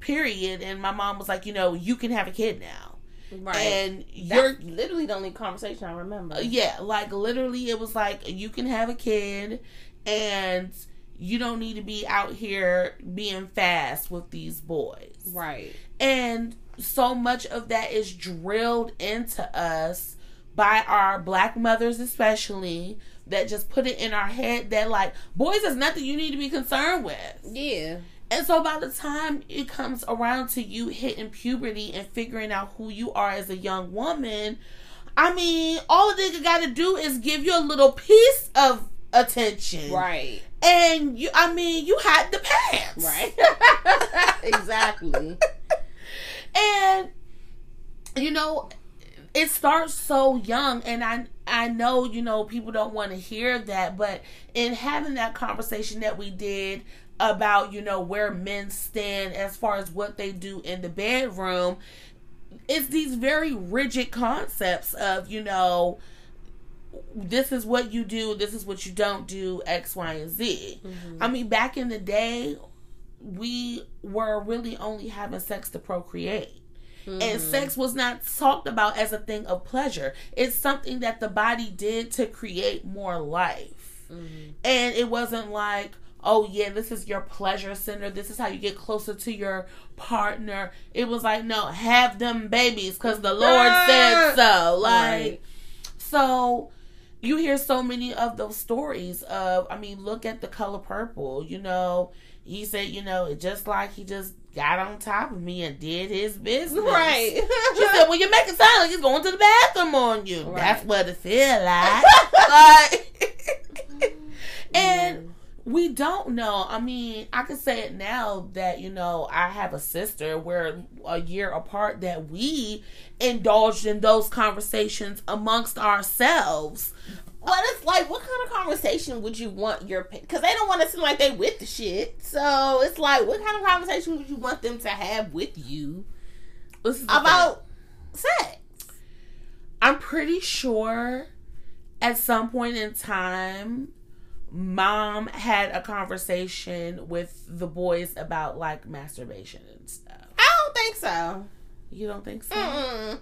[SPEAKER 2] period, and my mom was like, you know, you can have a kid now. Right. And you're
[SPEAKER 3] That's literally the only conversation I remember. Uh,
[SPEAKER 2] yeah, like literally, it was like you can have a kid, and you don't need to be out here being fast with these boys.
[SPEAKER 3] Right.
[SPEAKER 2] And so much of that is drilled into us by our black mothers, especially, that just put it in our head that like boys is nothing you need to be concerned with.
[SPEAKER 3] Yeah.
[SPEAKER 2] And so by the time it comes around to you hitting puberty and figuring out who you are as a young woman, I mean, all a nigga got to do is give you a little piece of attention.
[SPEAKER 3] Right.
[SPEAKER 2] And you, I mean, you had the pants.
[SPEAKER 3] Right. exactly.
[SPEAKER 2] and, you know, it starts so young and I I know, you know, people don't want to hear that, but in having that conversation that we did about, you know, where men stand as far as what they do in the bedroom, it's these very rigid concepts of, you know, this is what you do, this is what you don't do, X, Y, and Z. Mm-hmm. I mean, back in the day, we were really only having sex to procreate. Mm-hmm. And sex was not talked about as a thing of pleasure. It's something that the body did to create more life. Mm-hmm. And it wasn't like, oh yeah, this is your pleasure center. This is how you get closer to your partner. It was like, no, have them babies because the Lord said so. Like, right. so you hear so many of those stories of, I mean, look at the color purple. You know, he said, you know, it just like he just got on top of me and did his business.
[SPEAKER 3] Right.
[SPEAKER 2] she said, Well, you make it sound like he's going to the bathroom on you. Right. That's what it feel like. like and we don't know. I mean, I can say it now that, you know, I have a sister. We're a year apart that we indulged in those conversations amongst ourselves
[SPEAKER 3] but it's like, what kind of conversation would you want your because they don't want to seem like they with the shit. So it's like, what kind of conversation would you want them to have with you about sex?
[SPEAKER 2] I'm pretty sure at some point in time, mom had a conversation with the boys about like masturbation and stuff.
[SPEAKER 3] I don't think so.
[SPEAKER 2] You don't think so? Mm-mm.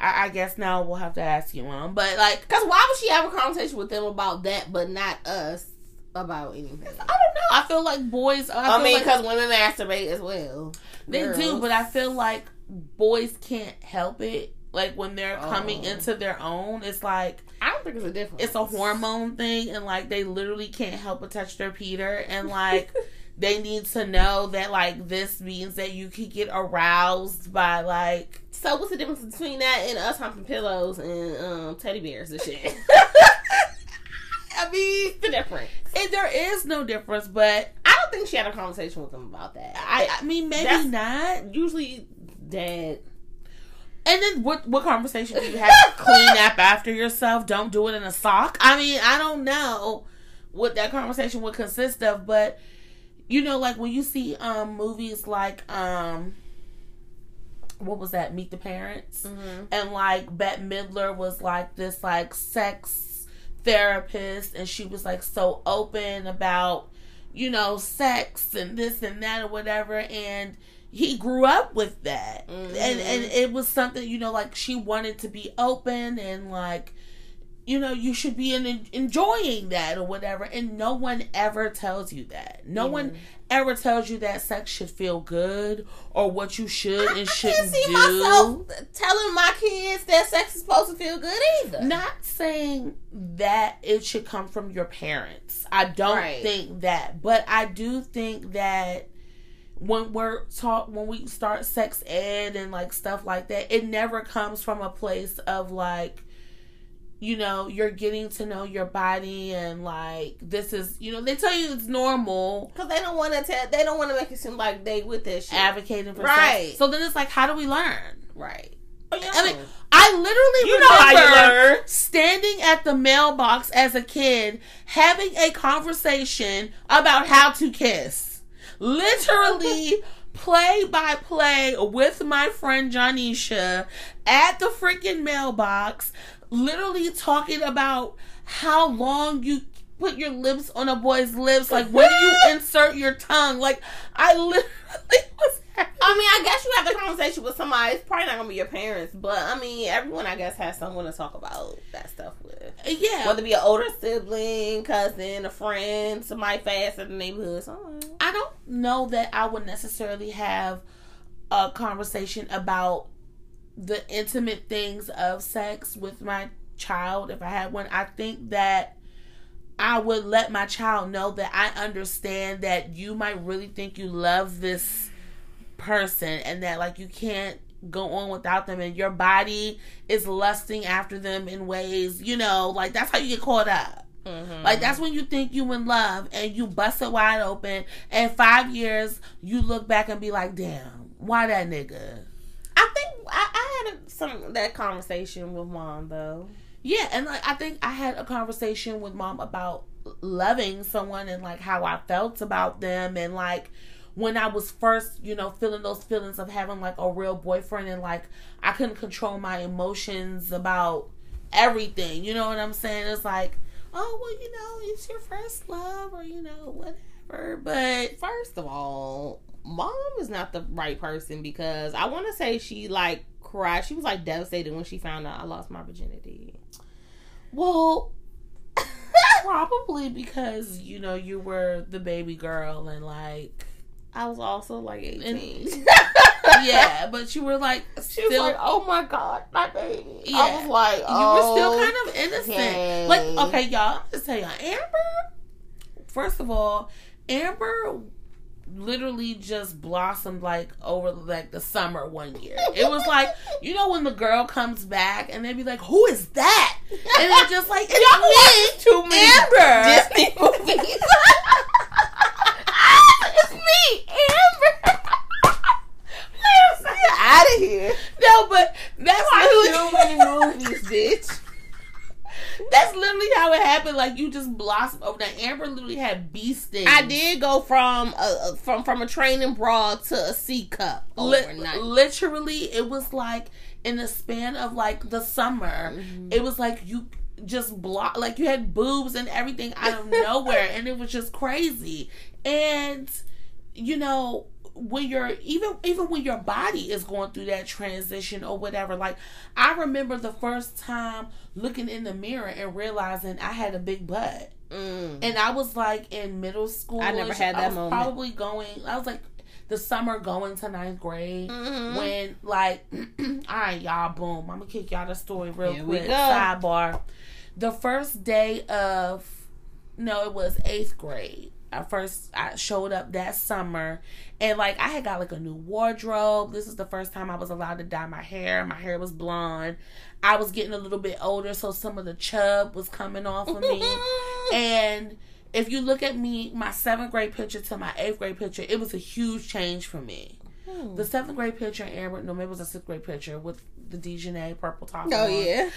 [SPEAKER 2] I, I, guess now we'll have to ask you one. But like,
[SPEAKER 3] cause why would she have a conversation with them about that, but not us about anything? I
[SPEAKER 2] don't know. I feel like boys.
[SPEAKER 3] I, I mean, because like, women masturbate as well.
[SPEAKER 2] They Girls. do, but I feel like boys can't help it. Like when they're coming oh. into their own, it's like
[SPEAKER 3] I don't think it's a difference.
[SPEAKER 2] It's a hormone thing, and like they literally can't help but touch their Peter, and like. they need to know that like this means that you can get aroused by like
[SPEAKER 3] so what's the difference between that and us humping pillows and um, teddy bears and shit? I mean, the difference.
[SPEAKER 2] And there is no difference, but
[SPEAKER 3] I don't think she had a conversation with him about that.
[SPEAKER 2] I, I mean, maybe not.
[SPEAKER 3] Usually, dad.
[SPEAKER 2] And then what what conversation do you have? Clean up after yourself. Don't do it in a sock. I mean, I don't know what that conversation would consist of, but you know, like when you see um movies like um what was that? Meet the Parents, and like Bette Midler was like this like sex therapist, and she was like so open about you know sex and this and that or whatever, and he grew up with that, and and it was something you know like she wanted to be open and like you know you should be in, enjoying that or whatever. And no one ever tells you that. No one ever tells you that sex should feel good or what you should and shouldn't
[SPEAKER 3] can't see
[SPEAKER 2] do.
[SPEAKER 3] myself telling my kids that sex is supposed to feel good either.
[SPEAKER 2] not saying that it should come from your parents. I don't
[SPEAKER 3] Right.
[SPEAKER 2] think that. But i do think that when we're taught when we start sex ed and like stuff like that it never comes from a place of like you know you're getting to know your body and like this is you know they tell you it's normal
[SPEAKER 3] Because they don't want to tell, they don't want to make it seem like they with that shit.
[SPEAKER 2] advocating for
[SPEAKER 3] Right.
[SPEAKER 2] sex so then it's like how do we learn
[SPEAKER 3] right.
[SPEAKER 2] I mean, I literally
[SPEAKER 3] You know how you
[SPEAKER 2] remember
[SPEAKER 3] learn.
[SPEAKER 2] standing at the mailbox as a kid having a conversation about how to kiss. Literally play by play with my friend Janisha at the freaking mailbox, literally talking about how long you put your lips on a boy's lips, like when do you insert your tongue? Like I literally was
[SPEAKER 3] I mean, I guess you have the conversation with somebody. It's probably not gonna be your parents, but I mean, everyone I guess has someone to talk about that stuff with.
[SPEAKER 2] yeah.
[SPEAKER 3] Whether it be an older sibling, cousin, a friend, somebody fast in the neighborhood. Something.
[SPEAKER 2] I don't know that I would necessarily have a conversation about the intimate things of sex with my child if I had one. I think that I would let my child know that I understand that you might really think you love this person and that like you can't go on without them and your body is lusting after them in ways, you know, like that's how you get caught up. Mm-hmm. Like that's when you think you in love and you bust it wide open. And five years you look back and be like, damn, why that nigga?
[SPEAKER 3] I think had some that conversation with mom though.
[SPEAKER 2] Yeah, and like I think I had a conversation with mom about loving someone and like how I felt about them and like when I was first, you know, feeling those feelings of having like a real boyfriend and like I couldn't control my emotions about everything. You know what I'm saying? It's like, oh well, you know, it's your first love or you know whatever. But
[SPEAKER 3] First of all, mom is not the right person because I want to say she like cried. She was like devastated when she found out I lost my virginity.
[SPEAKER 2] well. Probably because you know you were the baby girl and like
[SPEAKER 3] I was also like eighteen.
[SPEAKER 2] yeah, but you were like
[SPEAKER 3] She
[SPEAKER 2] still
[SPEAKER 3] was like, "Oh my god, my baby." I was like,
[SPEAKER 2] you
[SPEAKER 3] oh,
[SPEAKER 2] were still oh, kind of innocent.
[SPEAKER 3] okay.
[SPEAKER 2] Like, okay, y'all, I'm just tell y'all, Amber. First of all, Amber literally just blossomed like over like the summer one year. It was like you know when the girl comes back and they'd be like, "Who is that?" And they're just like, "It's me,
[SPEAKER 3] too many
[SPEAKER 2] Amber."
[SPEAKER 3] Disney movies.
[SPEAKER 2] it's me, Amber.
[SPEAKER 3] out of here.
[SPEAKER 2] no, but that's
[SPEAKER 3] Too
[SPEAKER 2] literally
[SPEAKER 3] many movies, bitch.
[SPEAKER 2] that's literally how it happened. Like you just blossomed over that. Amber literally had bee stings.
[SPEAKER 3] I did go from a, from from a training bra to a C cup
[SPEAKER 2] Li-
[SPEAKER 3] overnight.
[SPEAKER 2] literally, it was like in the span of like the summer,
[SPEAKER 3] Mm-hmm.
[SPEAKER 2] it was like you just block, like you had boobs and everything out of nowhere, and it was just crazy. And you know, when you're even even when your body is going through that transition or whatever, like I remember the first time looking in the mirror and realizing I had a big butt.
[SPEAKER 3] Mm.
[SPEAKER 2] And I was like in middle school.
[SPEAKER 3] I never had that
[SPEAKER 2] I was
[SPEAKER 3] moment.
[SPEAKER 2] Probably going. I was like the summer going to ninth grade
[SPEAKER 3] Mhm.
[SPEAKER 2] when like, all right, y'all, boom. I'm gonna kick y'all the story real
[SPEAKER 3] Here
[SPEAKER 2] quick. Sidebar. The first day of no, it was eighth grade. I first I showed up that summer and like I had got like a new wardrobe. This is the first time I was allowed to dye my hair. My hair was blonde. I was getting a little bit older, so some of the chub was coming off of me. and if you look at me, my seventh grade picture to my eighth grade picture, it was a huge change for me.
[SPEAKER 3] Hmm.
[SPEAKER 2] The seventh grade picture, Amber, no, maybe it was a sixth grade picture with the Dejanay purple top.
[SPEAKER 3] Oh
[SPEAKER 2] on.
[SPEAKER 3] yeah.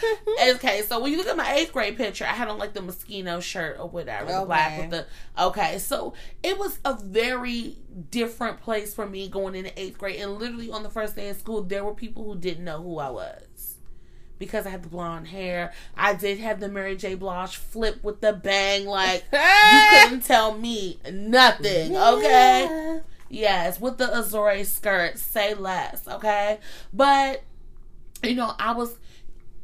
[SPEAKER 2] Okay, so when you look at my eighth grade picture, I had on like the Moschino shirt or whatever, the black
[SPEAKER 3] Okay.
[SPEAKER 2] with the. Okay, so it was a very different place for me going into eighth grade, and literally on the first day of school, there were people who didn't know who I was. Because I had the blonde hair, I did have the Mary J. Blige flip with the bang. Like you couldn't tell me nothing. Okay,
[SPEAKER 3] Yeah.
[SPEAKER 2] Yes, with the Azore skirt, say less, okay? But you know, I was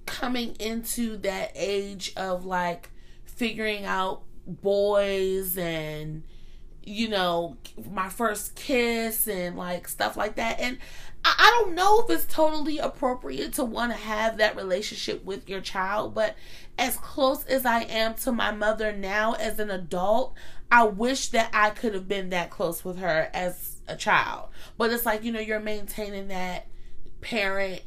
[SPEAKER 2] coming into that age of like figuring out boys and you know, my first kiss and like stuff like that. And I, I don't know if it's totally appropriate to want to have that relationship with your child, but as close as I am to my mother now as an adult, I wish that I could have been that close with her as a child. But it's like, you know, you're maintaining that parent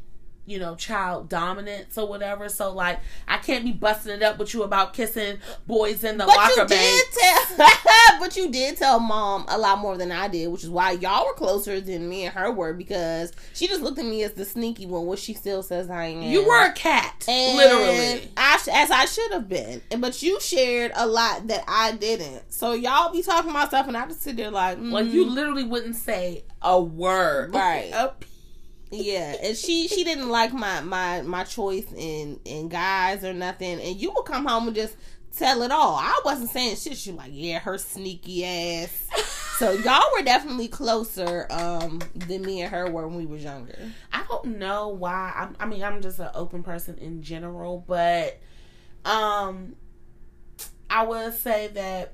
[SPEAKER 2] you know, child dominance or whatever. So like, I can't be busting it up with you about kissing boys in the
[SPEAKER 3] But
[SPEAKER 2] locker
[SPEAKER 3] you did tell, but you did tell mom a lot more than I did, which is why y'all were closer than me and her were because she just looked at me as the sneaky one, which she still says I am.
[SPEAKER 2] You were a cat,
[SPEAKER 3] And
[SPEAKER 2] literally.
[SPEAKER 3] I as I should have been, And- but you shared a lot that I didn't. So y'all be talking about stuff, and I just sit there like,
[SPEAKER 2] Like
[SPEAKER 3] mm,
[SPEAKER 2] you literally wouldn't say a word,
[SPEAKER 3] Right.
[SPEAKER 2] A
[SPEAKER 3] yeah. And she she didn't like my my my choice in in guys or nothing. And you would come home and just tell it all. I wasn't saying shit. She like, yeah, her sneaky ass. so y'all were definitely closer um than me and her were when we was younger.
[SPEAKER 2] I don't know why. I'm, I mean, I'm just an open person in general, but um, I would say that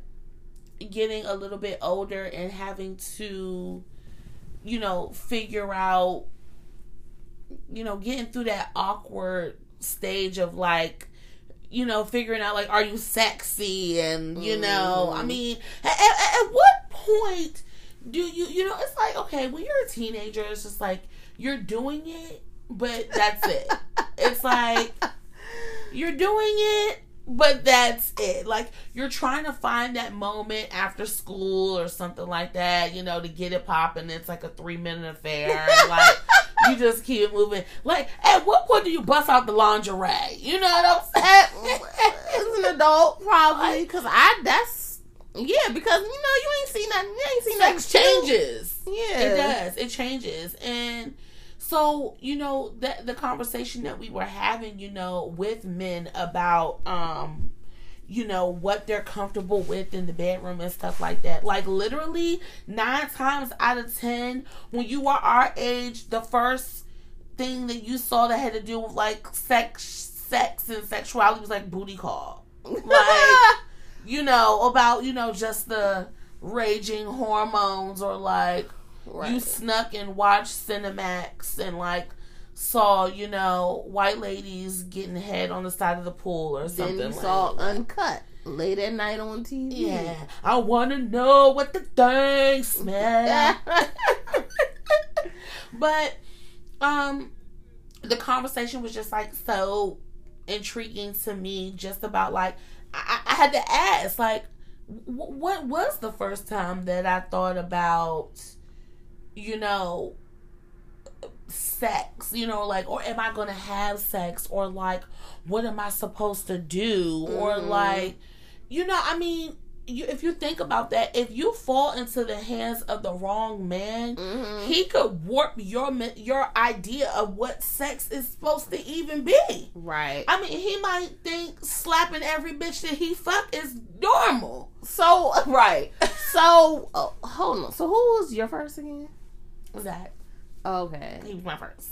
[SPEAKER 2] getting a little bit older and having to, you know, figure out, you know, getting through that awkward stage of like, you know, figuring out like, are you sexy? And you know, I
[SPEAKER 3] Mm.
[SPEAKER 2] mean, at, at, at what point do you, you know, it's like okay, when you're a teenager, it's just like you're doing it, but that's it. it's like you're doing it, but that's it. Like you're trying to find that moment after school or something like that, you know, to get it popping. It's like a three minute affair. like you just keep it moving. Like at what point do you bust out the lingerie? You know what I'm saying?
[SPEAKER 3] As an adult, probably because I that's yeah because you know you ain't seen nothing. You ain't seen nothing
[SPEAKER 2] changes.
[SPEAKER 3] Yeah,
[SPEAKER 2] It does. It changes. And so, you know, that the conversation that we were having, you know, with men about um you know what they're comfortable with in the bedroom and stuff like that. Like literally 9 times out of 10 when you are our age, the first thing that you saw that had to do with like sex sex and sexuality was like booty call. Like you know, about, you know, just the raging hormones or like you snuck and watched Cinemax and like saw, you know, white ladies getting head on the side of the pool or something.
[SPEAKER 3] Then you
[SPEAKER 2] like
[SPEAKER 3] saw
[SPEAKER 2] that.
[SPEAKER 3] uncut late at night on TV.
[SPEAKER 2] Yeah. I wanna know what the thing smell. but um the conversation was just like so intriguing to me just about like I, I had to ask like w- what was the first time that I thought about you know sex you know like or am I gonna have sex or like what am I supposed to do or
[SPEAKER 3] Mhm.
[SPEAKER 2] like you know I mean you, if you think about that if you fall into the hands of the wrong man
[SPEAKER 3] Mhm.
[SPEAKER 2] he could warp your your idea of what sex is supposed to even be.
[SPEAKER 3] Right.
[SPEAKER 2] I mean, he might think slapping every bitch that he fuck is normal.
[SPEAKER 3] So right. So oh, hold on. So who was your first again?
[SPEAKER 2] That
[SPEAKER 3] Okay.
[SPEAKER 2] he was my first,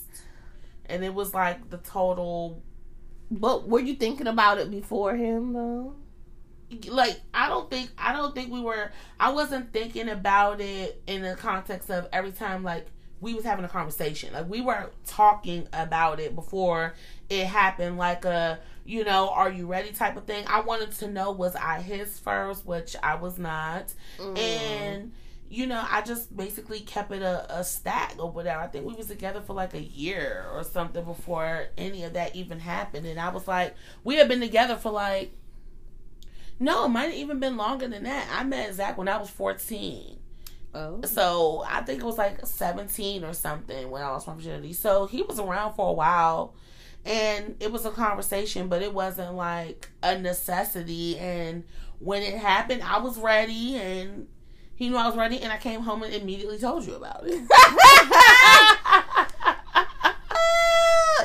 [SPEAKER 2] and it was like the total.
[SPEAKER 3] But were you thinking about it before him though?
[SPEAKER 2] Like I don't think I don't think we were. I wasn't thinking about it in the context of every time like we was having a conversation. Like we were talking about it before it happened. Like a you know, are you ready type of thing. I wanted to know was I his first, which I was not,
[SPEAKER 3] Mm.
[SPEAKER 2] and you know, I just basically kept it a, a stack or whatever. I think we was together for like a year or something before any of that even happened, and I was like, we had been together for like. No, it might have even been longer than that. I met Zach when I was 14.
[SPEAKER 3] Oh.
[SPEAKER 2] So I think it was like 17 or something when I lost my virginity. So he was around for a while and it was a conversation, but it wasn't like a necessity. And when it happened, I was ready and he knew I was ready and I came home and immediately told you about it.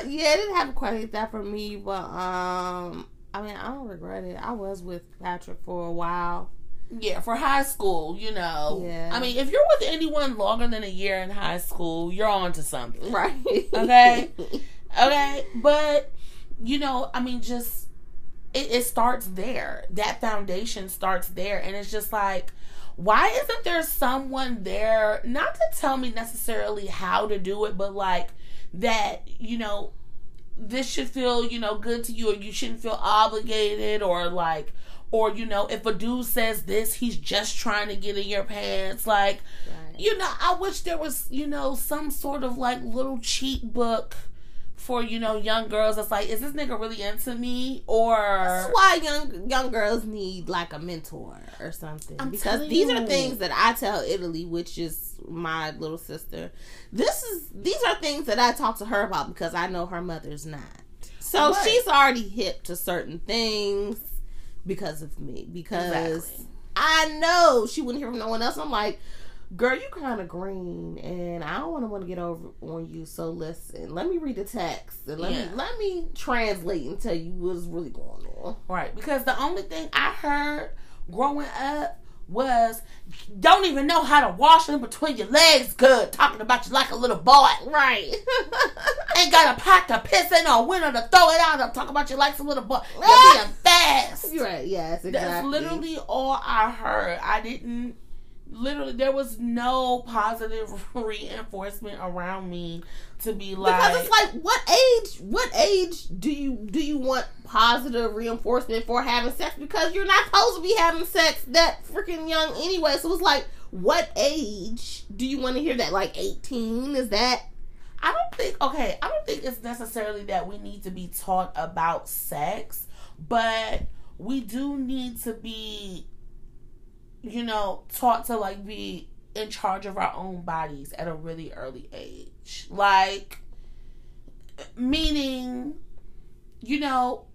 [SPEAKER 3] yeah, it didn't happen quite like that for me, but um, I mean, I don't regret it. I was with Patrick for a while.
[SPEAKER 2] Yeah, for high school, you know.
[SPEAKER 3] Yeah.
[SPEAKER 2] I mean, if you're with anyone longer than a year in high school, you're on to something.
[SPEAKER 3] Right.
[SPEAKER 2] Okay. Okay. But, you know, I mean, just, it, it starts there. That foundation starts there. And it's just like, why isn't there someone there, not to tell me necessarily how to do it, but like that, you know, this should feel, you know, good to you, or you shouldn't feel obligated, or like, or you know, if a dude says this, he's just trying to get in your pants. Like,
[SPEAKER 3] Right.
[SPEAKER 2] you know, I wish there was, you know, some sort of like little cheat book for you know young girls. it's like, is this nigga really into me, or
[SPEAKER 3] That's why young young girls need like a mentor or something.
[SPEAKER 2] I'm
[SPEAKER 3] because these
[SPEAKER 2] you.
[SPEAKER 3] are things that I tell Italy, which is my little sister. This is these are things that I talk to her about because I know her mother's not. So she's already hip to certain things because of me. Because
[SPEAKER 2] Exactly.
[SPEAKER 3] I know she wouldn't hear from no one else. I'm like, girl, you kind of green, and I don't want to want to get over on you. So listen, let me read the text and let
[SPEAKER 2] Yeah.
[SPEAKER 3] me let me translate and tell you what's really going on.
[SPEAKER 2] Right, because the only thing I heard growing up was don't even know how to wash them between your legs good, talking about you like a little boy.
[SPEAKER 3] Right.
[SPEAKER 2] Ain't got a pot to piss in or window to throw it out. I'm talking about you like some little boy. You're being fast.
[SPEAKER 3] Right. Yes, exactly.
[SPEAKER 2] That's literally all I heard. I didn't literally there was no positive reinforcement around me to be like
[SPEAKER 3] because it's like what age what age do you do you want positive reinforcement for having sex? Because you're not supposed to be having sex that freaking young anyway. So it's like what age do you want to hear that? Like 18 is that?
[SPEAKER 2] I don't think okay, I don't think it's necessarily that we need to be taught about sex, but we do need to be you know, taught to like be in charge of our own bodies at a really early age. Like meaning you know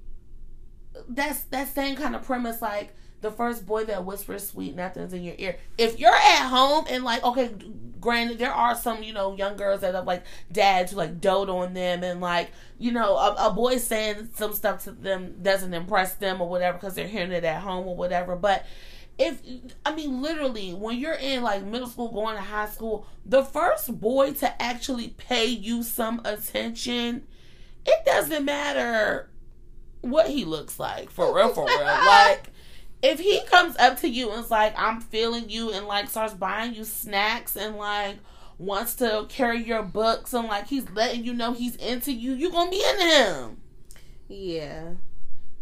[SPEAKER 2] that's that same kind of premise like the first boy that whispers sweet nothings in your ear. If you're at home and like, okay, granted, there are some, you know, young girls that have like dads who like dote on them and like, you know, a, a boy saying some stuff to them doesn't impress them or whatever because they're hearing it at home or whatever. But if, I mean, literally, when you're in like middle school, going to high school, the first boy to actually pay you some attention, it doesn't matter what he looks like for real, for real. Like, if he comes up to you and is like, I'm feeling you, and like starts buying you snacks and like wants to carry your books and like he's letting you know he's into you, you gonna be into him.
[SPEAKER 3] yeah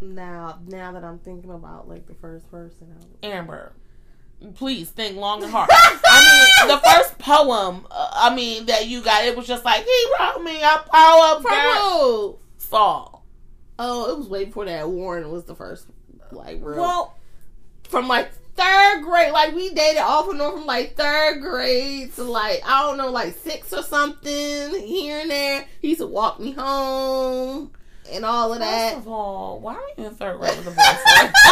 [SPEAKER 3] now now that i'm thinking about like the first person I was-
[SPEAKER 2] Amber, please think long and hard. I mean, the first poem, uh, I mean, that you got, it was just like, he wrote me a poem, girl.
[SPEAKER 3] Bro.
[SPEAKER 2] Saul.
[SPEAKER 3] oh it was way before that warren was the first like real
[SPEAKER 2] Well,
[SPEAKER 3] from like third grade. Like we dated off and on from like third grade to like I don't know, like six or something here and there. He used to walk me home and all of
[SPEAKER 2] first
[SPEAKER 3] that.
[SPEAKER 2] of all, why are you in third grade with a boyfriend?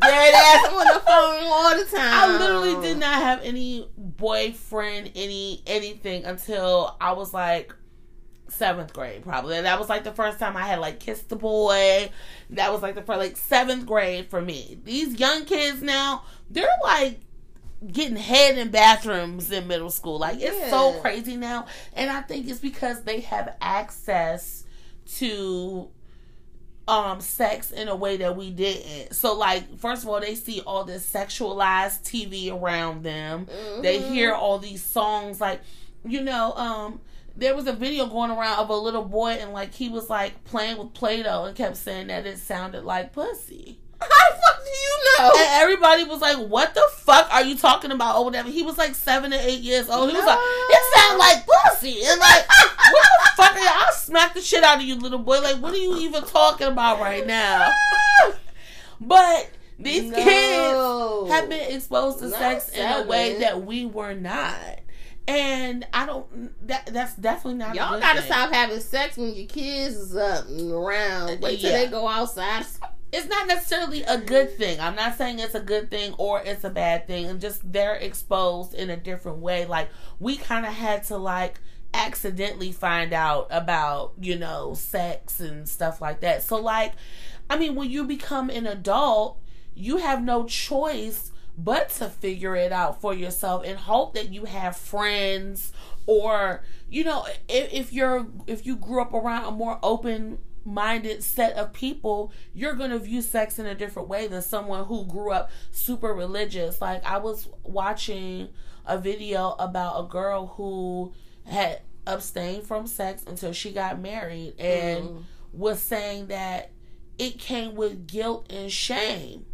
[SPEAKER 3] Dead ass on the phone all the time.
[SPEAKER 2] I literally did not have any boyfriend, any anything until I was like seventh grade, probably. That was like the first time I had like kissed a boy. That was like the first like seventh grade for me. These young kids now, they're like getting head in bathrooms in middle school. Like it's so
[SPEAKER 3] crazy
[SPEAKER 2] now. And I think it's because they have access to um sex in a way that we didn't. So like first of all they see all this sexualized TV around them. They
[SPEAKER 3] Mhm.
[SPEAKER 2] hear all these songs like you know um there was a video going around of a little boy and like he was like playing with Play-Doh and kept saying that it sounded like pussy.
[SPEAKER 3] How the fuck do you know?
[SPEAKER 2] And everybody was like, "What the fuck are you talking about?" Or whatever. He was like seven or eight years old. He was like, "It sounds like pussy." And like, what the fuck? Are you? I'll smack the shit out of you, little boy. Like, what are you even talking about right now? But These
[SPEAKER 3] No.
[SPEAKER 2] kids have been exposed to
[SPEAKER 3] Not
[SPEAKER 2] sex in a way that we were not. And I don't that that's definitely not
[SPEAKER 3] Y'all gotta
[SPEAKER 2] thing.
[SPEAKER 3] stop having sex when your kids is up and around. Wait till
[SPEAKER 2] Yeah.
[SPEAKER 3] they go outside.
[SPEAKER 2] It's not necessarily a good thing. I'm not saying it's a good thing or it's a bad thing. And just they're exposed in a different way. Like we kind of had to like accidentally find out about you know sex and stuff like that. So like, I mean, when you become an adult, you have no choice but to figure it out for yourself and hope that you have friends or you know if, if you're if you grew up around a more open minded set of people you're going to view sex in a different way than someone who grew up super religious like i was watching a video about a girl who had abstained from sex until she got married and
[SPEAKER 3] Mhm.
[SPEAKER 2] was saying that it came with guilt and shame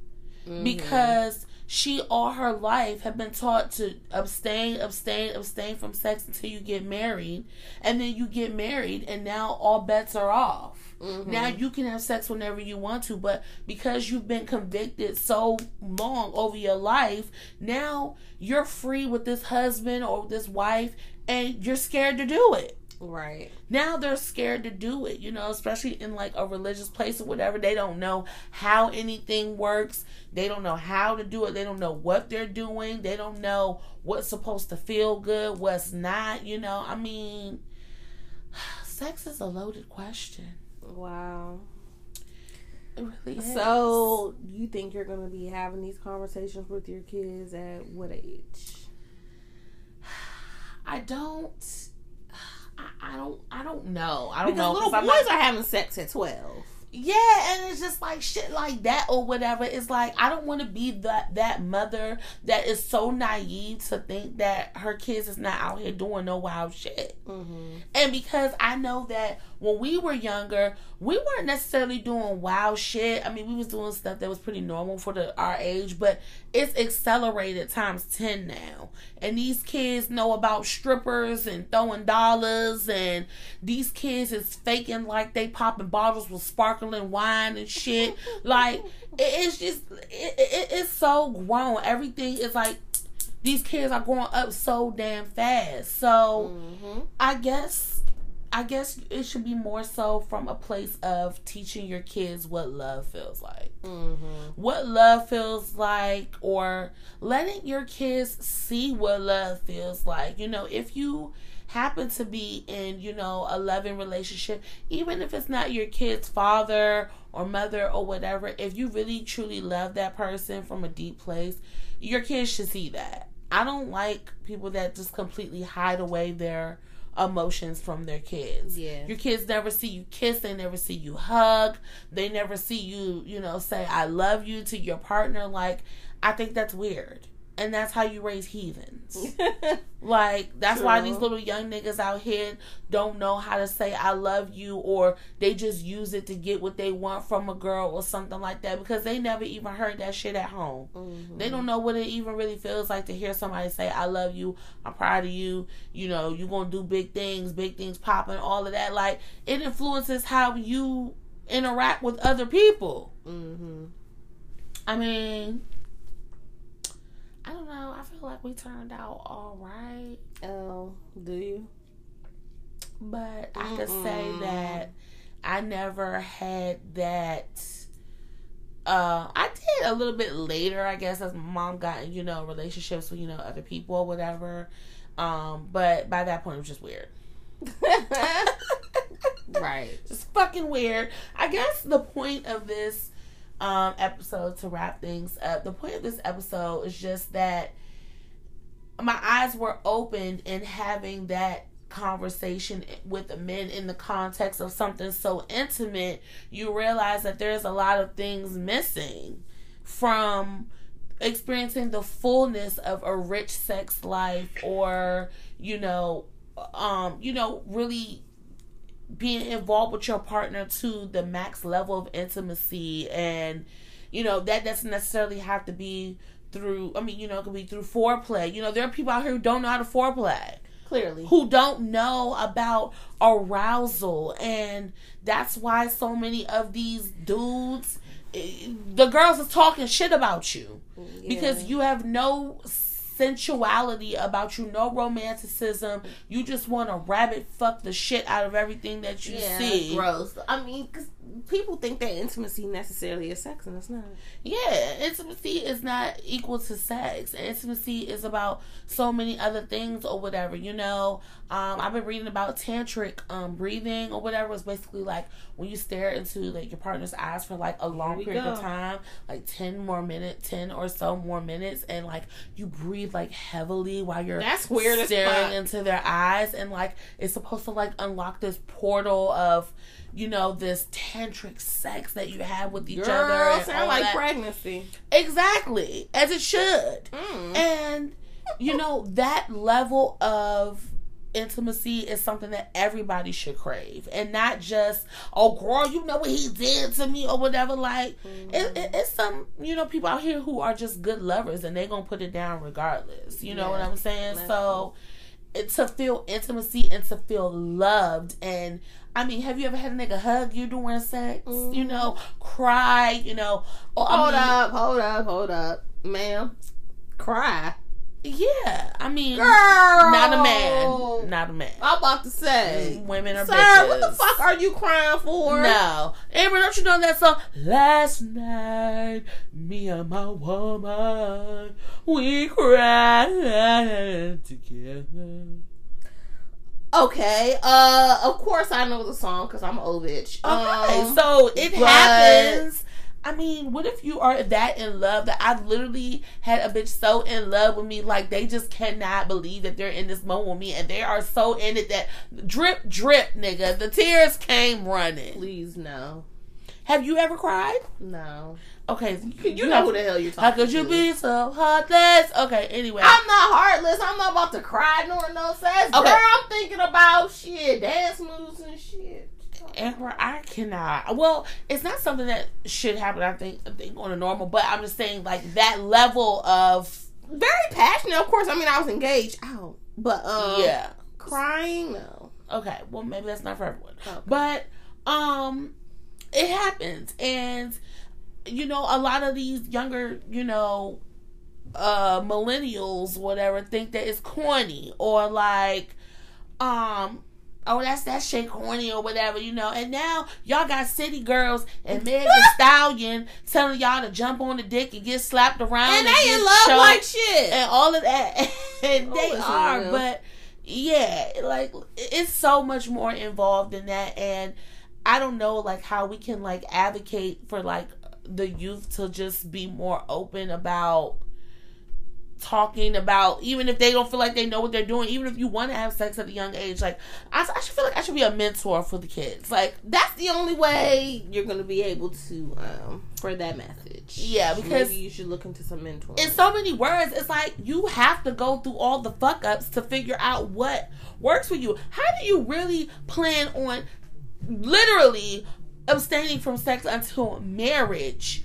[SPEAKER 3] Mm-hmm.
[SPEAKER 2] because she all her life had been taught to abstain, abstain, abstain from sex until you get married, and then you get married, and now all bets are off.
[SPEAKER 3] Mm-hmm.
[SPEAKER 2] Now you can have sex whenever you want to, but because you've been convicted so long over your life, now you're free with this husband or this wife, and you're scared to do it.
[SPEAKER 3] Right.
[SPEAKER 2] now they're scared to do it you know especially in like a religious place or whatever. They don't know how anything works. They don't know how to do it. They don't know what they're doing. They don't know what's supposed to feel good what's not you know. I mean sex is a loaded question
[SPEAKER 3] Wow.
[SPEAKER 2] really.
[SPEAKER 3] So you think you're gonna be having these conversations with your kids at what age?
[SPEAKER 2] i don't I, I don't i don't know i don't
[SPEAKER 3] Because
[SPEAKER 2] know
[SPEAKER 3] little boys
[SPEAKER 2] not-
[SPEAKER 3] are having sex at twelve.
[SPEAKER 2] Yeah, and it's just like shit like that or whatever. It's like I don't want to be that that mother that is so naive to think that her kids is not out here doing no wild shit.
[SPEAKER 3] Mm-hmm.
[SPEAKER 2] And because I know that when we were younger, we weren't necessarily doing wild shit. I mean, we was doing stuff that was pretty normal for the our age, but it's accelerated times 10 now. And these kids know about strippers and throwing dollars and these kids is faking like they popping bottles with sparkling wine and shit. like it- it's just it, it, it's so grown. Everything is like these kids are growing up so damn fast. So
[SPEAKER 3] Mm-hmm.
[SPEAKER 2] I guess I guess it should be more so from a place of teaching your kids what love feels like.
[SPEAKER 3] Mm-hmm.
[SPEAKER 2] What love feels like or letting your kids see what love feels like. You know, if you happen to be in, you know, a loving relationship, even if it's not your kid's father or mother or whatever, if you really truly love that person from a deep place, your kids should see that. I don't like people that just completely hide away their emotions from their kids.
[SPEAKER 3] Yeah.
[SPEAKER 2] Your kids never see you kiss, they never see you hug, they never see you, you know, say I love you to your partner like I think that's weird. And that's how you raise heathens. Like that's why these little young niggas out here don't know how to say I love you or they just use it to get what they want from a girl or something like that because they never even heard that shit at home.
[SPEAKER 3] Mm-hmm.
[SPEAKER 2] They don't know what it even really feels like to hear somebody say I love you, I'm proud of you, you know, you're going to do big things, big things popping, all of that like it influences how you interact with other people.
[SPEAKER 3] Mm-hmm.
[SPEAKER 2] I mean, I don't know. I feel like we turned out all right.
[SPEAKER 3] Oh, do you?
[SPEAKER 2] But I could say that I never had that. Uh, I did a little bit later, I guess, as my mom got you know, relationships with, you know, other people or whatever. Um, but by that point, it was just weird.
[SPEAKER 3] right.
[SPEAKER 2] Just fucking weird. I guess the point of this um, episode to wrap things up, the point of this episode is just that my eyes were opened in having that conversation with the men in the context of something so intimate. You realize that there's a lot of things missing from experiencing the fullness of a rich sex life or you know um you know really being involved with your partner to the max level of intimacy and you know that doesn't necessarily have to be through i mean you know it could be through foreplay. You know there are people out here who don't know how to foreplay.
[SPEAKER 3] Clearly.
[SPEAKER 2] who don't know about arousal. And that's why so many of these dudes eh, the girls is talking shit about you. Because you have no sensuality about you. No romanticism. You just want to rabbit fuck the shit out of everything that you
[SPEAKER 3] yeah,
[SPEAKER 2] see.
[SPEAKER 3] gross. I mean, 'cause people think that intimacy necessarily is sex, and it's not.
[SPEAKER 2] Yeah, intimacy is not equal to sex. Intimacy is about so many other things or whatever. You know, um, I've been reading about tantric um, breathing or whatever. It's basically like when you stare into like your partner's eyes for like a long period of time, like ten more minutes, ten or so more minutes, and like you breathe like heavily while you're
[SPEAKER 3] That's weird
[SPEAKER 2] staring into their eyes, and like it's supposed to like unlock this portal of. You know this tantric sex that you have with each other.
[SPEAKER 3] Girl,
[SPEAKER 2] and
[SPEAKER 3] sound like
[SPEAKER 2] that.
[SPEAKER 3] pregnancy.
[SPEAKER 2] Exactly, as it should.
[SPEAKER 3] Mm.
[SPEAKER 2] And you know, that level of intimacy is something that everybody should crave and not just oh girl you know what he did to me or whatever like it, it, it's some you know people out here who are just good lovers and they're gonna put it down regardless you know what i'm saying
[SPEAKER 3] that's
[SPEAKER 2] so it, to feel intimacy and to feel loved and I mean, have you ever had a nigga hug you during sex? You mm-hmm. know, cry. You know, or, I
[SPEAKER 3] Hold
[SPEAKER 2] mean,
[SPEAKER 3] up, hold up, hold up, ma'am. Cry,
[SPEAKER 2] Yeah, I mean,
[SPEAKER 3] girl.
[SPEAKER 2] not a man, not a man.
[SPEAKER 3] I'm about to say, mm,
[SPEAKER 2] Women are
[SPEAKER 3] sir,
[SPEAKER 2] bitches.
[SPEAKER 3] what the fuck are you crying for?
[SPEAKER 2] No, Amber, don't you know that song? Last night, me and my woman, we cried together.
[SPEAKER 3] Okay, uh, of course I know the song because I'm a old bitch.
[SPEAKER 2] Okay,
[SPEAKER 3] Um,
[SPEAKER 2] so it
[SPEAKER 3] but-
[SPEAKER 2] happens. I mean, what if you are that in love that I've literally had a bitch so in love with me, like they just cannot believe that they're in this moment with me, and they are so in it that drip, drip, nigga, the tears came running.
[SPEAKER 3] please no,
[SPEAKER 2] Have you ever cried?
[SPEAKER 3] no.
[SPEAKER 2] Okay,
[SPEAKER 3] You, know who the hell you're talking
[SPEAKER 2] How could you
[SPEAKER 3] to.
[SPEAKER 2] be so heartless? Okay, anyway.
[SPEAKER 3] I'm not heartless. I'm not about to cry nor no sex.
[SPEAKER 2] Okay.
[SPEAKER 3] Girl, I'm thinking about shit, dance moves and shit.
[SPEAKER 2] Amber, I cannot. Well, it's not something that should happen. I think, I think on a normal, but I'm just saying, like that level of
[SPEAKER 3] Very passionate, of course. I mean, I was engaged. Ow. But, um,
[SPEAKER 2] yeah.
[SPEAKER 3] crying, no.
[SPEAKER 2] Okay, well maybe that's not for everyone,
[SPEAKER 3] Okay.
[SPEAKER 2] but um, it happens, and you know a lot of these younger, you know, uh, millennials, whatever, think that it's corny or like, um. Oh, that's that shit corny or whatever, you know. And now y'all got city girls and Meg the Stallion telling y'all to jump on the dick and get slapped around
[SPEAKER 3] And they in love like shit.
[SPEAKER 2] and all of that. and
[SPEAKER 3] Oh,
[SPEAKER 2] they are,
[SPEAKER 3] real.
[SPEAKER 2] but yeah, like it's so much more involved in that. And I don't know, like how we can like advocate for like the youth to just be more open about talking about even if they don't feel like they know what they're doing even if you want to have sex at a young age like I, I should feel like i should be a mentor for the kids like
[SPEAKER 3] That's the only way you're going to be able to um spread that message.
[SPEAKER 2] Yeah, because-
[SPEAKER 3] Maybe you should look into some mentoring.
[SPEAKER 2] in so many words, it's like you have to go through all the fuck ups to figure out what works for you. How do you really plan on literally abstaining from sex until marriage?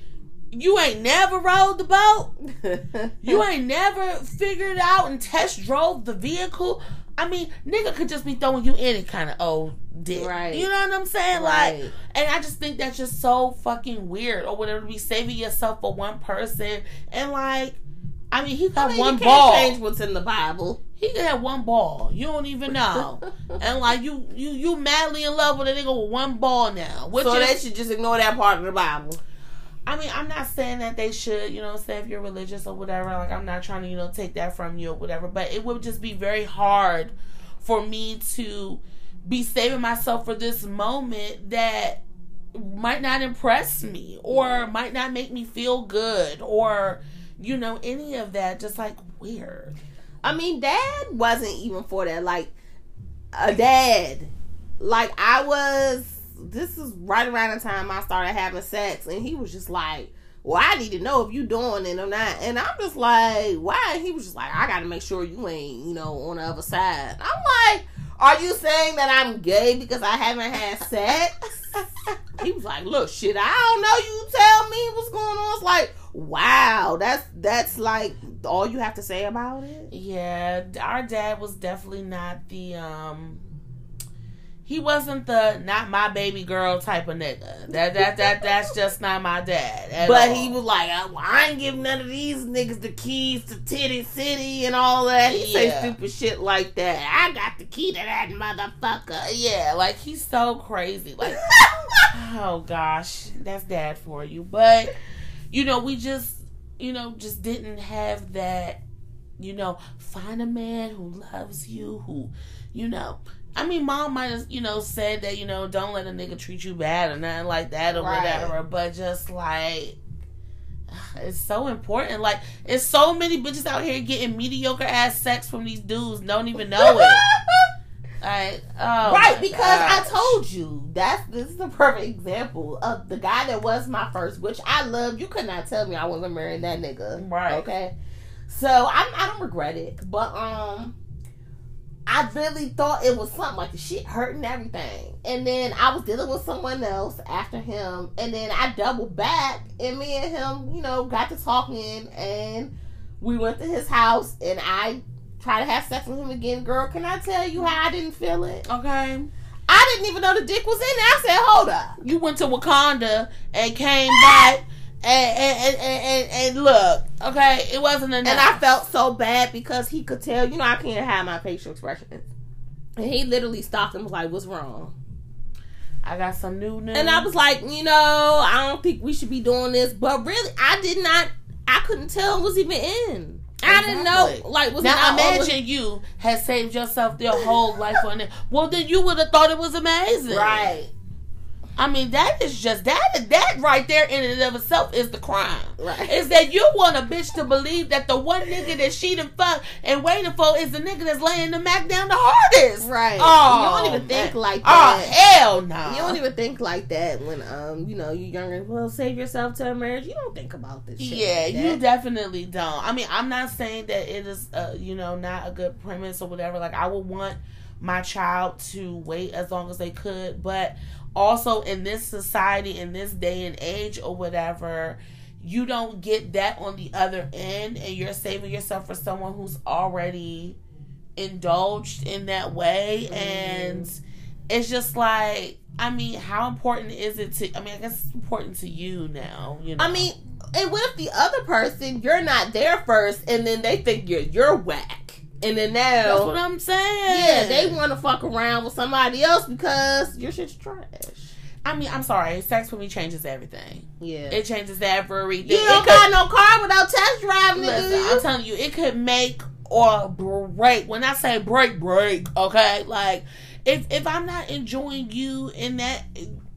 [SPEAKER 2] You ain't never rode the boat. You ain't never figured out and test drove the vehicle. I mean, nigga could just be throwing you any kind of old dick.
[SPEAKER 3] Right.
[SPEAKER 2] You know what I'm saying?
[SPEAKER 3] Right.
[SPEAKER 2] Like, and I just think that's just so fucking weird. Or whatever, be saving yourself for one person. And like, I mean, he got
[SPEAKER 3] I mean,
[SPEAKER 2] one
[SPEAKER 3] you can't
[SPEAKER 2] ball.
[SPEAKER 3] change what's in the Bible.
[SPEAKER 2] He could have one ball. You don't even know. and like, you you you madly in love with a nigga with one ball now. Which
[SPEAKER 3] so
[SPEAKER 2] is,
[SPEAKER 3] they should just ignore that part of the Bible.
[SPEAKER 2] I mean, I'm not saying that they should, you know, say if you're religious or whatever. Like, I'm not trying to, you know, take that from you or whatever. But it would just be very hard for me to be saving myself for this moment that might not impress me or might not make me feel good or, you know, any of that. Just like weird.
[SPEAKER 3] I mean, dad wasn't even for that. Like, a dad. Like, I was. This is right around the time I started having sex, and he was just like, "Well, I need to know if you doing it or not." And I'm just like, "Why?" He was just like, "I got to make sure you ain't, you know, on the other side." I'm like, "Are you saying that I'm gay because I haven't had sex?" He was like, "Look, shit, I don't know. You tell me what's going on." It's like, wow, that's that's like all you have to say about it.
[SPEAKER 2] Yeah, our dad was definitely not the um he wasn't the not my baby girl type of nigga. That that that that's just not my dad.
[SPEAKER 3] But
[SPEAKER 2] all.
[SPEAKER 3] he was like, oh, I, I ain't give none of these niggas the keys to Titty City and all that. He say stupid shit like that. I got the key to that motherfucker.
[SPEAKER 2] yeah, like he's so crazy. Like oh gosh, that's dad for you. But you know, we just you know just didn't have that. You know, find a man who loves you, who you know. I mean, mom might have, you know, said that, you know, don't let a nigga treat you bad or nothing like that or
[SPEAKER 3] Right.
[SPEAKER 2] whatever. But just like, it's so important. Like, it's so many bitches out here getting mediocre ass sex from these dudes, don't even know it. Like, oh
[SPEAKER 3] right, because I told you that's this is a perfect example of the guy that was my first, which I loved. You could not tell me I wasn't marrying that nigga.
[SPEAKER 2] Right.
[SPEAKER 3] Okay. So I I don't regret it, but um, I really thought it was something like the shit hurting everything, and then I was dealing with someone else after him, and then I doubled back, and me and him, you know, got to talking, and we went to his house, and I tried to have sex with him again. Girl, can I tell you how I didn't feel it?
[SPEAKER 2] Okay.
[SPEAKER 3] I didn't even know the dick was in there. I said, hold up.
[SPEAKER 2] You went to Wakanda and came back and and, and, and, and look, okay, it wasn't enough.
[SPEAKER 3] And I felt so bad because he could tell, you know, I can't have my facial expressions. And he literally stopped and was like, what's wrong?
[SPEAKER 2] I got some new news.
[SPEAKER 3] And I was like, you know, I don't think we should be doing this. But really, I did not, I couldn't tell it was even in. I didn't know, like, was it
[SPEAKER 2] now
[SPEAKER 3] not over-
[SPEAKER 2] imagine you had saved yourself your whole life on it. Well, then you would have thought it was amazing,
[SPEAKER 3] Right,
[SPEAKER 2] I mean, that is just that that right there in and of itself is the crime.
[SPEAKER 3] right.
[SPEAKER 2] Is that you want a bitch to believe that the one nigga that she done fucked and waiting for is the nigga that's laying the mac down the hardest.
[SPEAKER 3] Right.
[SPEAKER 2] Oh,
[SPEAKER 3] you don't even think
[SPEAKER 2] man.
[SPEAKER 3] like that.
[SPEAKER 2] Oh hell no.
[SPEAKER 3] You don't even think like that when um you know you're younger. Well, save yourself to a marriage. You don't think about this. Shit
[SPEAKER 2] Yeah,
[SPEAKER 3] like
[SPEAKER 2] you definitely don't. I mean, I'm not saying that it is, uh, you know, not a good premise or whatever. Like, I would want my child to wait as long as they could, but also in this society, in this day and age or whatever, you don't get that on the other end, and you're saving yourself for someone who's already indulged in that way, mm-hmm. and it's just like. I mean, how important is it to? I mean, I guess it's important to you now. You know,
[SPEAKER 3] I mean, and what if the other person you're not there first, and then they think you're you're whack, and then
[SPEAKER 2] That's
[SPEAKER 3] now
[SPEAKER 2] what I'm saying.
[SPEAKER 3] yeah they want to fuck around with somebody else because your shit's trash.
[SPEAKER 2] I mean, I'm sorry. Sex for me changes everything.
[SPEAKER 3] Yeah,
[SPEAKER 2] It changes everything.
[SPEAKER 3] you don't got no car without test driving,
[SPEAKER 2] listen. I'm telling you, it could make or break. When I say break, break. Okay, like if if I'm not enjoying you in that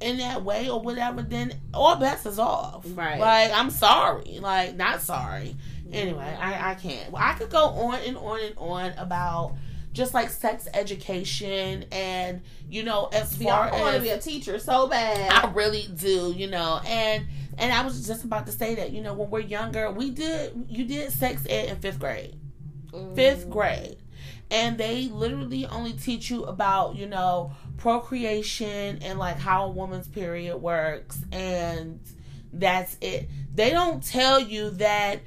[SPEAKER 2] in that way or whatever, then all bets is off.
[SPEAKER 3] Right.
[SPEAKER 2] Like I'm sorry. Like not sorry. Anyway, I I can't. Well, I could go on and on and on about. Just like sex education, and you know, as
[SPEAKER 3] See,
[SPEAKER 2] far
[SPEAKER 3] I want to be a teacher so bad.
[SPEAKER 2] I really do, you know, and and I was just about to say that, you know, when we're younger, we did you did sex ed in fifth grade, mm. fifth grade, and they literally only teach you about you know procreation and like how a woman's period works, and that's it. They don't tell you that.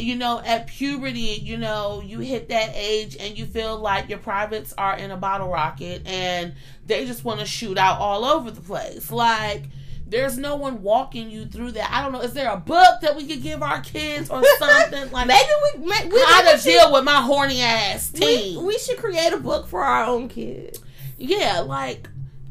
[SPEAKER 2] You know, at puberty, you know, you hit that age and you feel like your privates are in a bottle rocket and they just want to shoot out all over the place. Like, there's no one walking you through that. I don't know. Is there a book that we could give our kids or something? Like,
[SPEAKER 3] Maybe we, may- we
[SPEAKER 2] how to
[SPEAKER 3] should-
[SPEAKER 2] deal with my horny ass
[SPEAKER 3] we, we should create a book for our own kids.
[SPEAKER 2] yeah, like,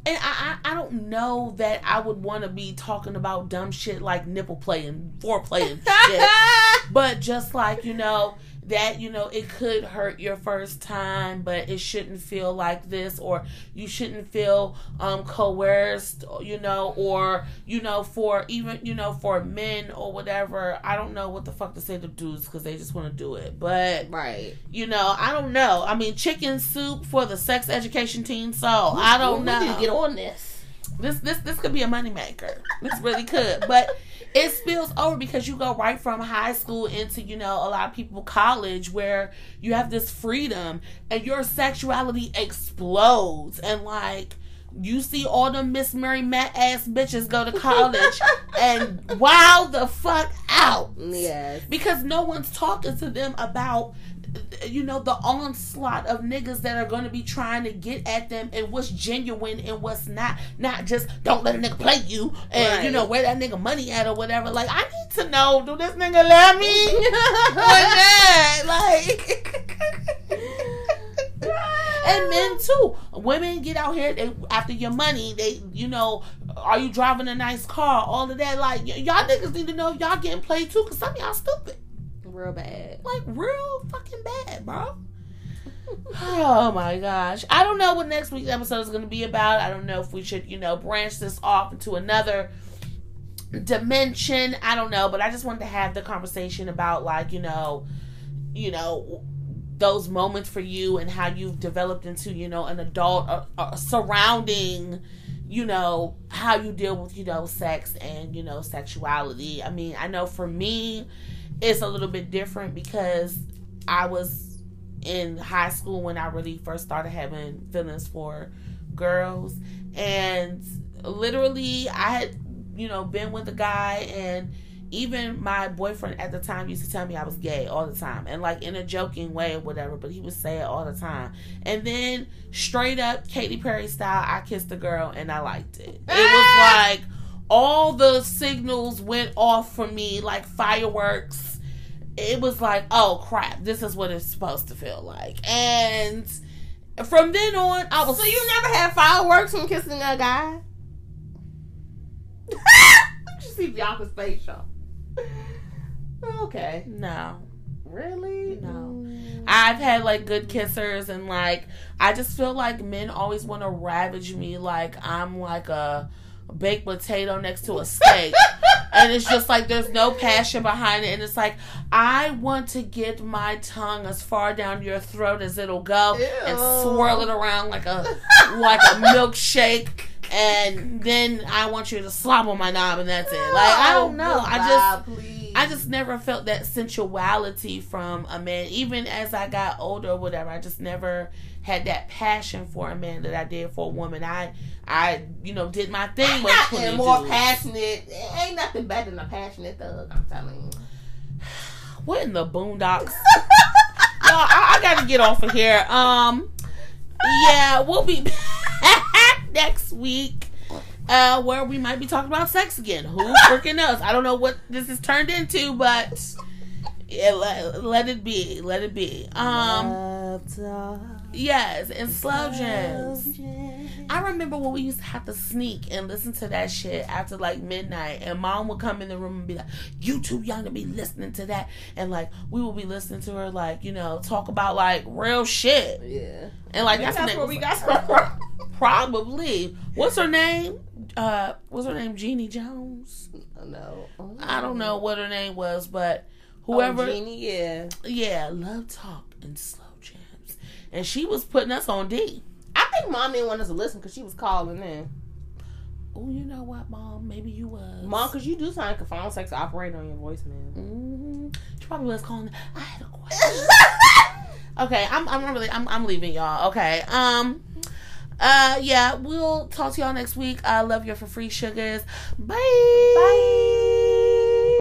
[SPEAKER 2] and I, I, I don't know that I would want to be talking about dumb shit like nipple play and foreplay and shit. but just like you know that you know it could hurt your first time but it shouldn't feel like this or you shouldn't feel um coerced you know or you know for even you know for men or whatever i don't know what the fuck to say to dudes because they just want to do it but
[SPEAKER 3] right.
[SPEAKER 2] you know i don't know i mean chicken soup for the sex education team so i don't
[SPEAKER 3] we
[SPEAKER 2] know
[SPEAKER 3] need to get on this.
[SPEAKER 2] this this this could be a moneymaker. This really could. But it spills over because you go right from high school into, you know, a lot of people college where you have this freedom and your sexuality explodes and like you see all the Miss Mary Mack ass bitches go to college and wow the fuck out.
[SPEAKER 3] Yes.
[SPEAKER 2] Because no one's talking to them about you know the onslaught of niggas that are going to be trying to get at them and what's genuine and what's not. Not just don't let a nigga play you and
[SPEAKER 3] Right.
[SPEAKER 2] you know where that nigga money at or whatever. Like i need to know do this nigga love me? Or not? Like and men too. Women get out here they after your money they you know are you driving a nice car? All of that. Like y- y'all niggas need to know y'all getting played too because some of y'all stupid
[SPEAKER 3] Real bad.
[SPEAKER 2] like real fucking bad, bro. Oh my gosh. I don't know what next week's episode is going to be about. I don't know if we should, you know, branch this off into another dimension. I don't know, but I just wanted to have the conversation about like, you know, you know, those moments for you and how you've developed into, you know, an adult uh, uh, surrounding you know how you deal with you know sex and you know sexuality i mean i know for me it's a little bit different because I was in high school when I really first started having feelings for girls. And literally, I had, you know, been with a guy, and even my boyfriend at the time used to tell me I was gay all the time, and like in a joking way or whatever, but he would say it all the time. And then, straight up, Katy Perry style, I kissed a girl and I liked it. It was ah! like, all the signals went off for me like fireworks. It was like, oh crap, this is what it's supposed to feel like. And from then on, I was
[SPEAKER 3] So you never had fireworks from kissing a guy? you see Bianca's face, y'all. Okay.
[SPEAKER 2] no.
[SPEAKER 3] Really?
[SPEAKER 2] No.
[SPEAKER 3] Mm.
[SPEAKER 2] I've had like good kissers and like I just feel like men always want to ravage me like I'm like a baked potato next to a steak. and it's just like there's no passion behind it and it's like I want to get my tongue as far down your throat as it'll go and swirl it around like a like a milkshake and then I want you to on my knob and that's it. Like I don't know. I just
[SPEAKER 3] Please.
[SPEAKER 2] I just never felt that sensuality from a man. Even as I got older or whatever, I just never had that passion for a man that I did for a woman. I, I, you know, did my thing.
[SPEAKER 3] Ain't
[SPEAKER 2] with
[SPEAKER 3] nothing more
[SPEAKER 2] dudes.
[SPEAKER 3] passionate. Ain't nothing better than a passionate thug. I'm telling you.
[SPEAKER 2] What in the boondocks? Y'all, I, I got to get off of here. Um, yeah, we'll be back next week. Uh, where we might be talking about sex again. Who freaking knows? I don't know what this has turned into, but yeah, let, let it be. Let it be. Um. Yes, and slow jams. I remember when we used to have to sneak and listen to that shit after like midnight, and mom would come in the room and be like, "You too young to be listening to that," and like we would be listening to her like you know talk about like real shit,
[SPEAKER 3] Yeah.
[SPEAKER 2] and like that's,
[SPEAKER 3] that's where we got from.
[SPEAKER 2] probably what's her name? Uh, what's her name? Jeannie Jones.
[SPEAKER 3] No.
[SPEAKER 2] I don't know what her name was, but
[SPEAKER 3] Whoever.
[SPEAKER 2] whoever,
[SPEAKER 3] Oh, Jeannie, yeah.
[SPEAKER 2] yeah, love talk and slow and she was putting us on D.
[SPEAKER 3] I think mom didn't want us to listen because she was calling in.
[SPEAKER 2] Oh, you know what, mom? Maybe you was
[SPEAKER 3] Mom, because you do sound like a phone sex operator on your voicemail.
[SPEAKER 2] hmm She probably was calling. I had a question. okay, I'm I'm really I'm I'm leaving y'all. Okay. Um. Uh. Yeah. We'll talk to y'all next week. I love you for free sugars. Bye. Bye.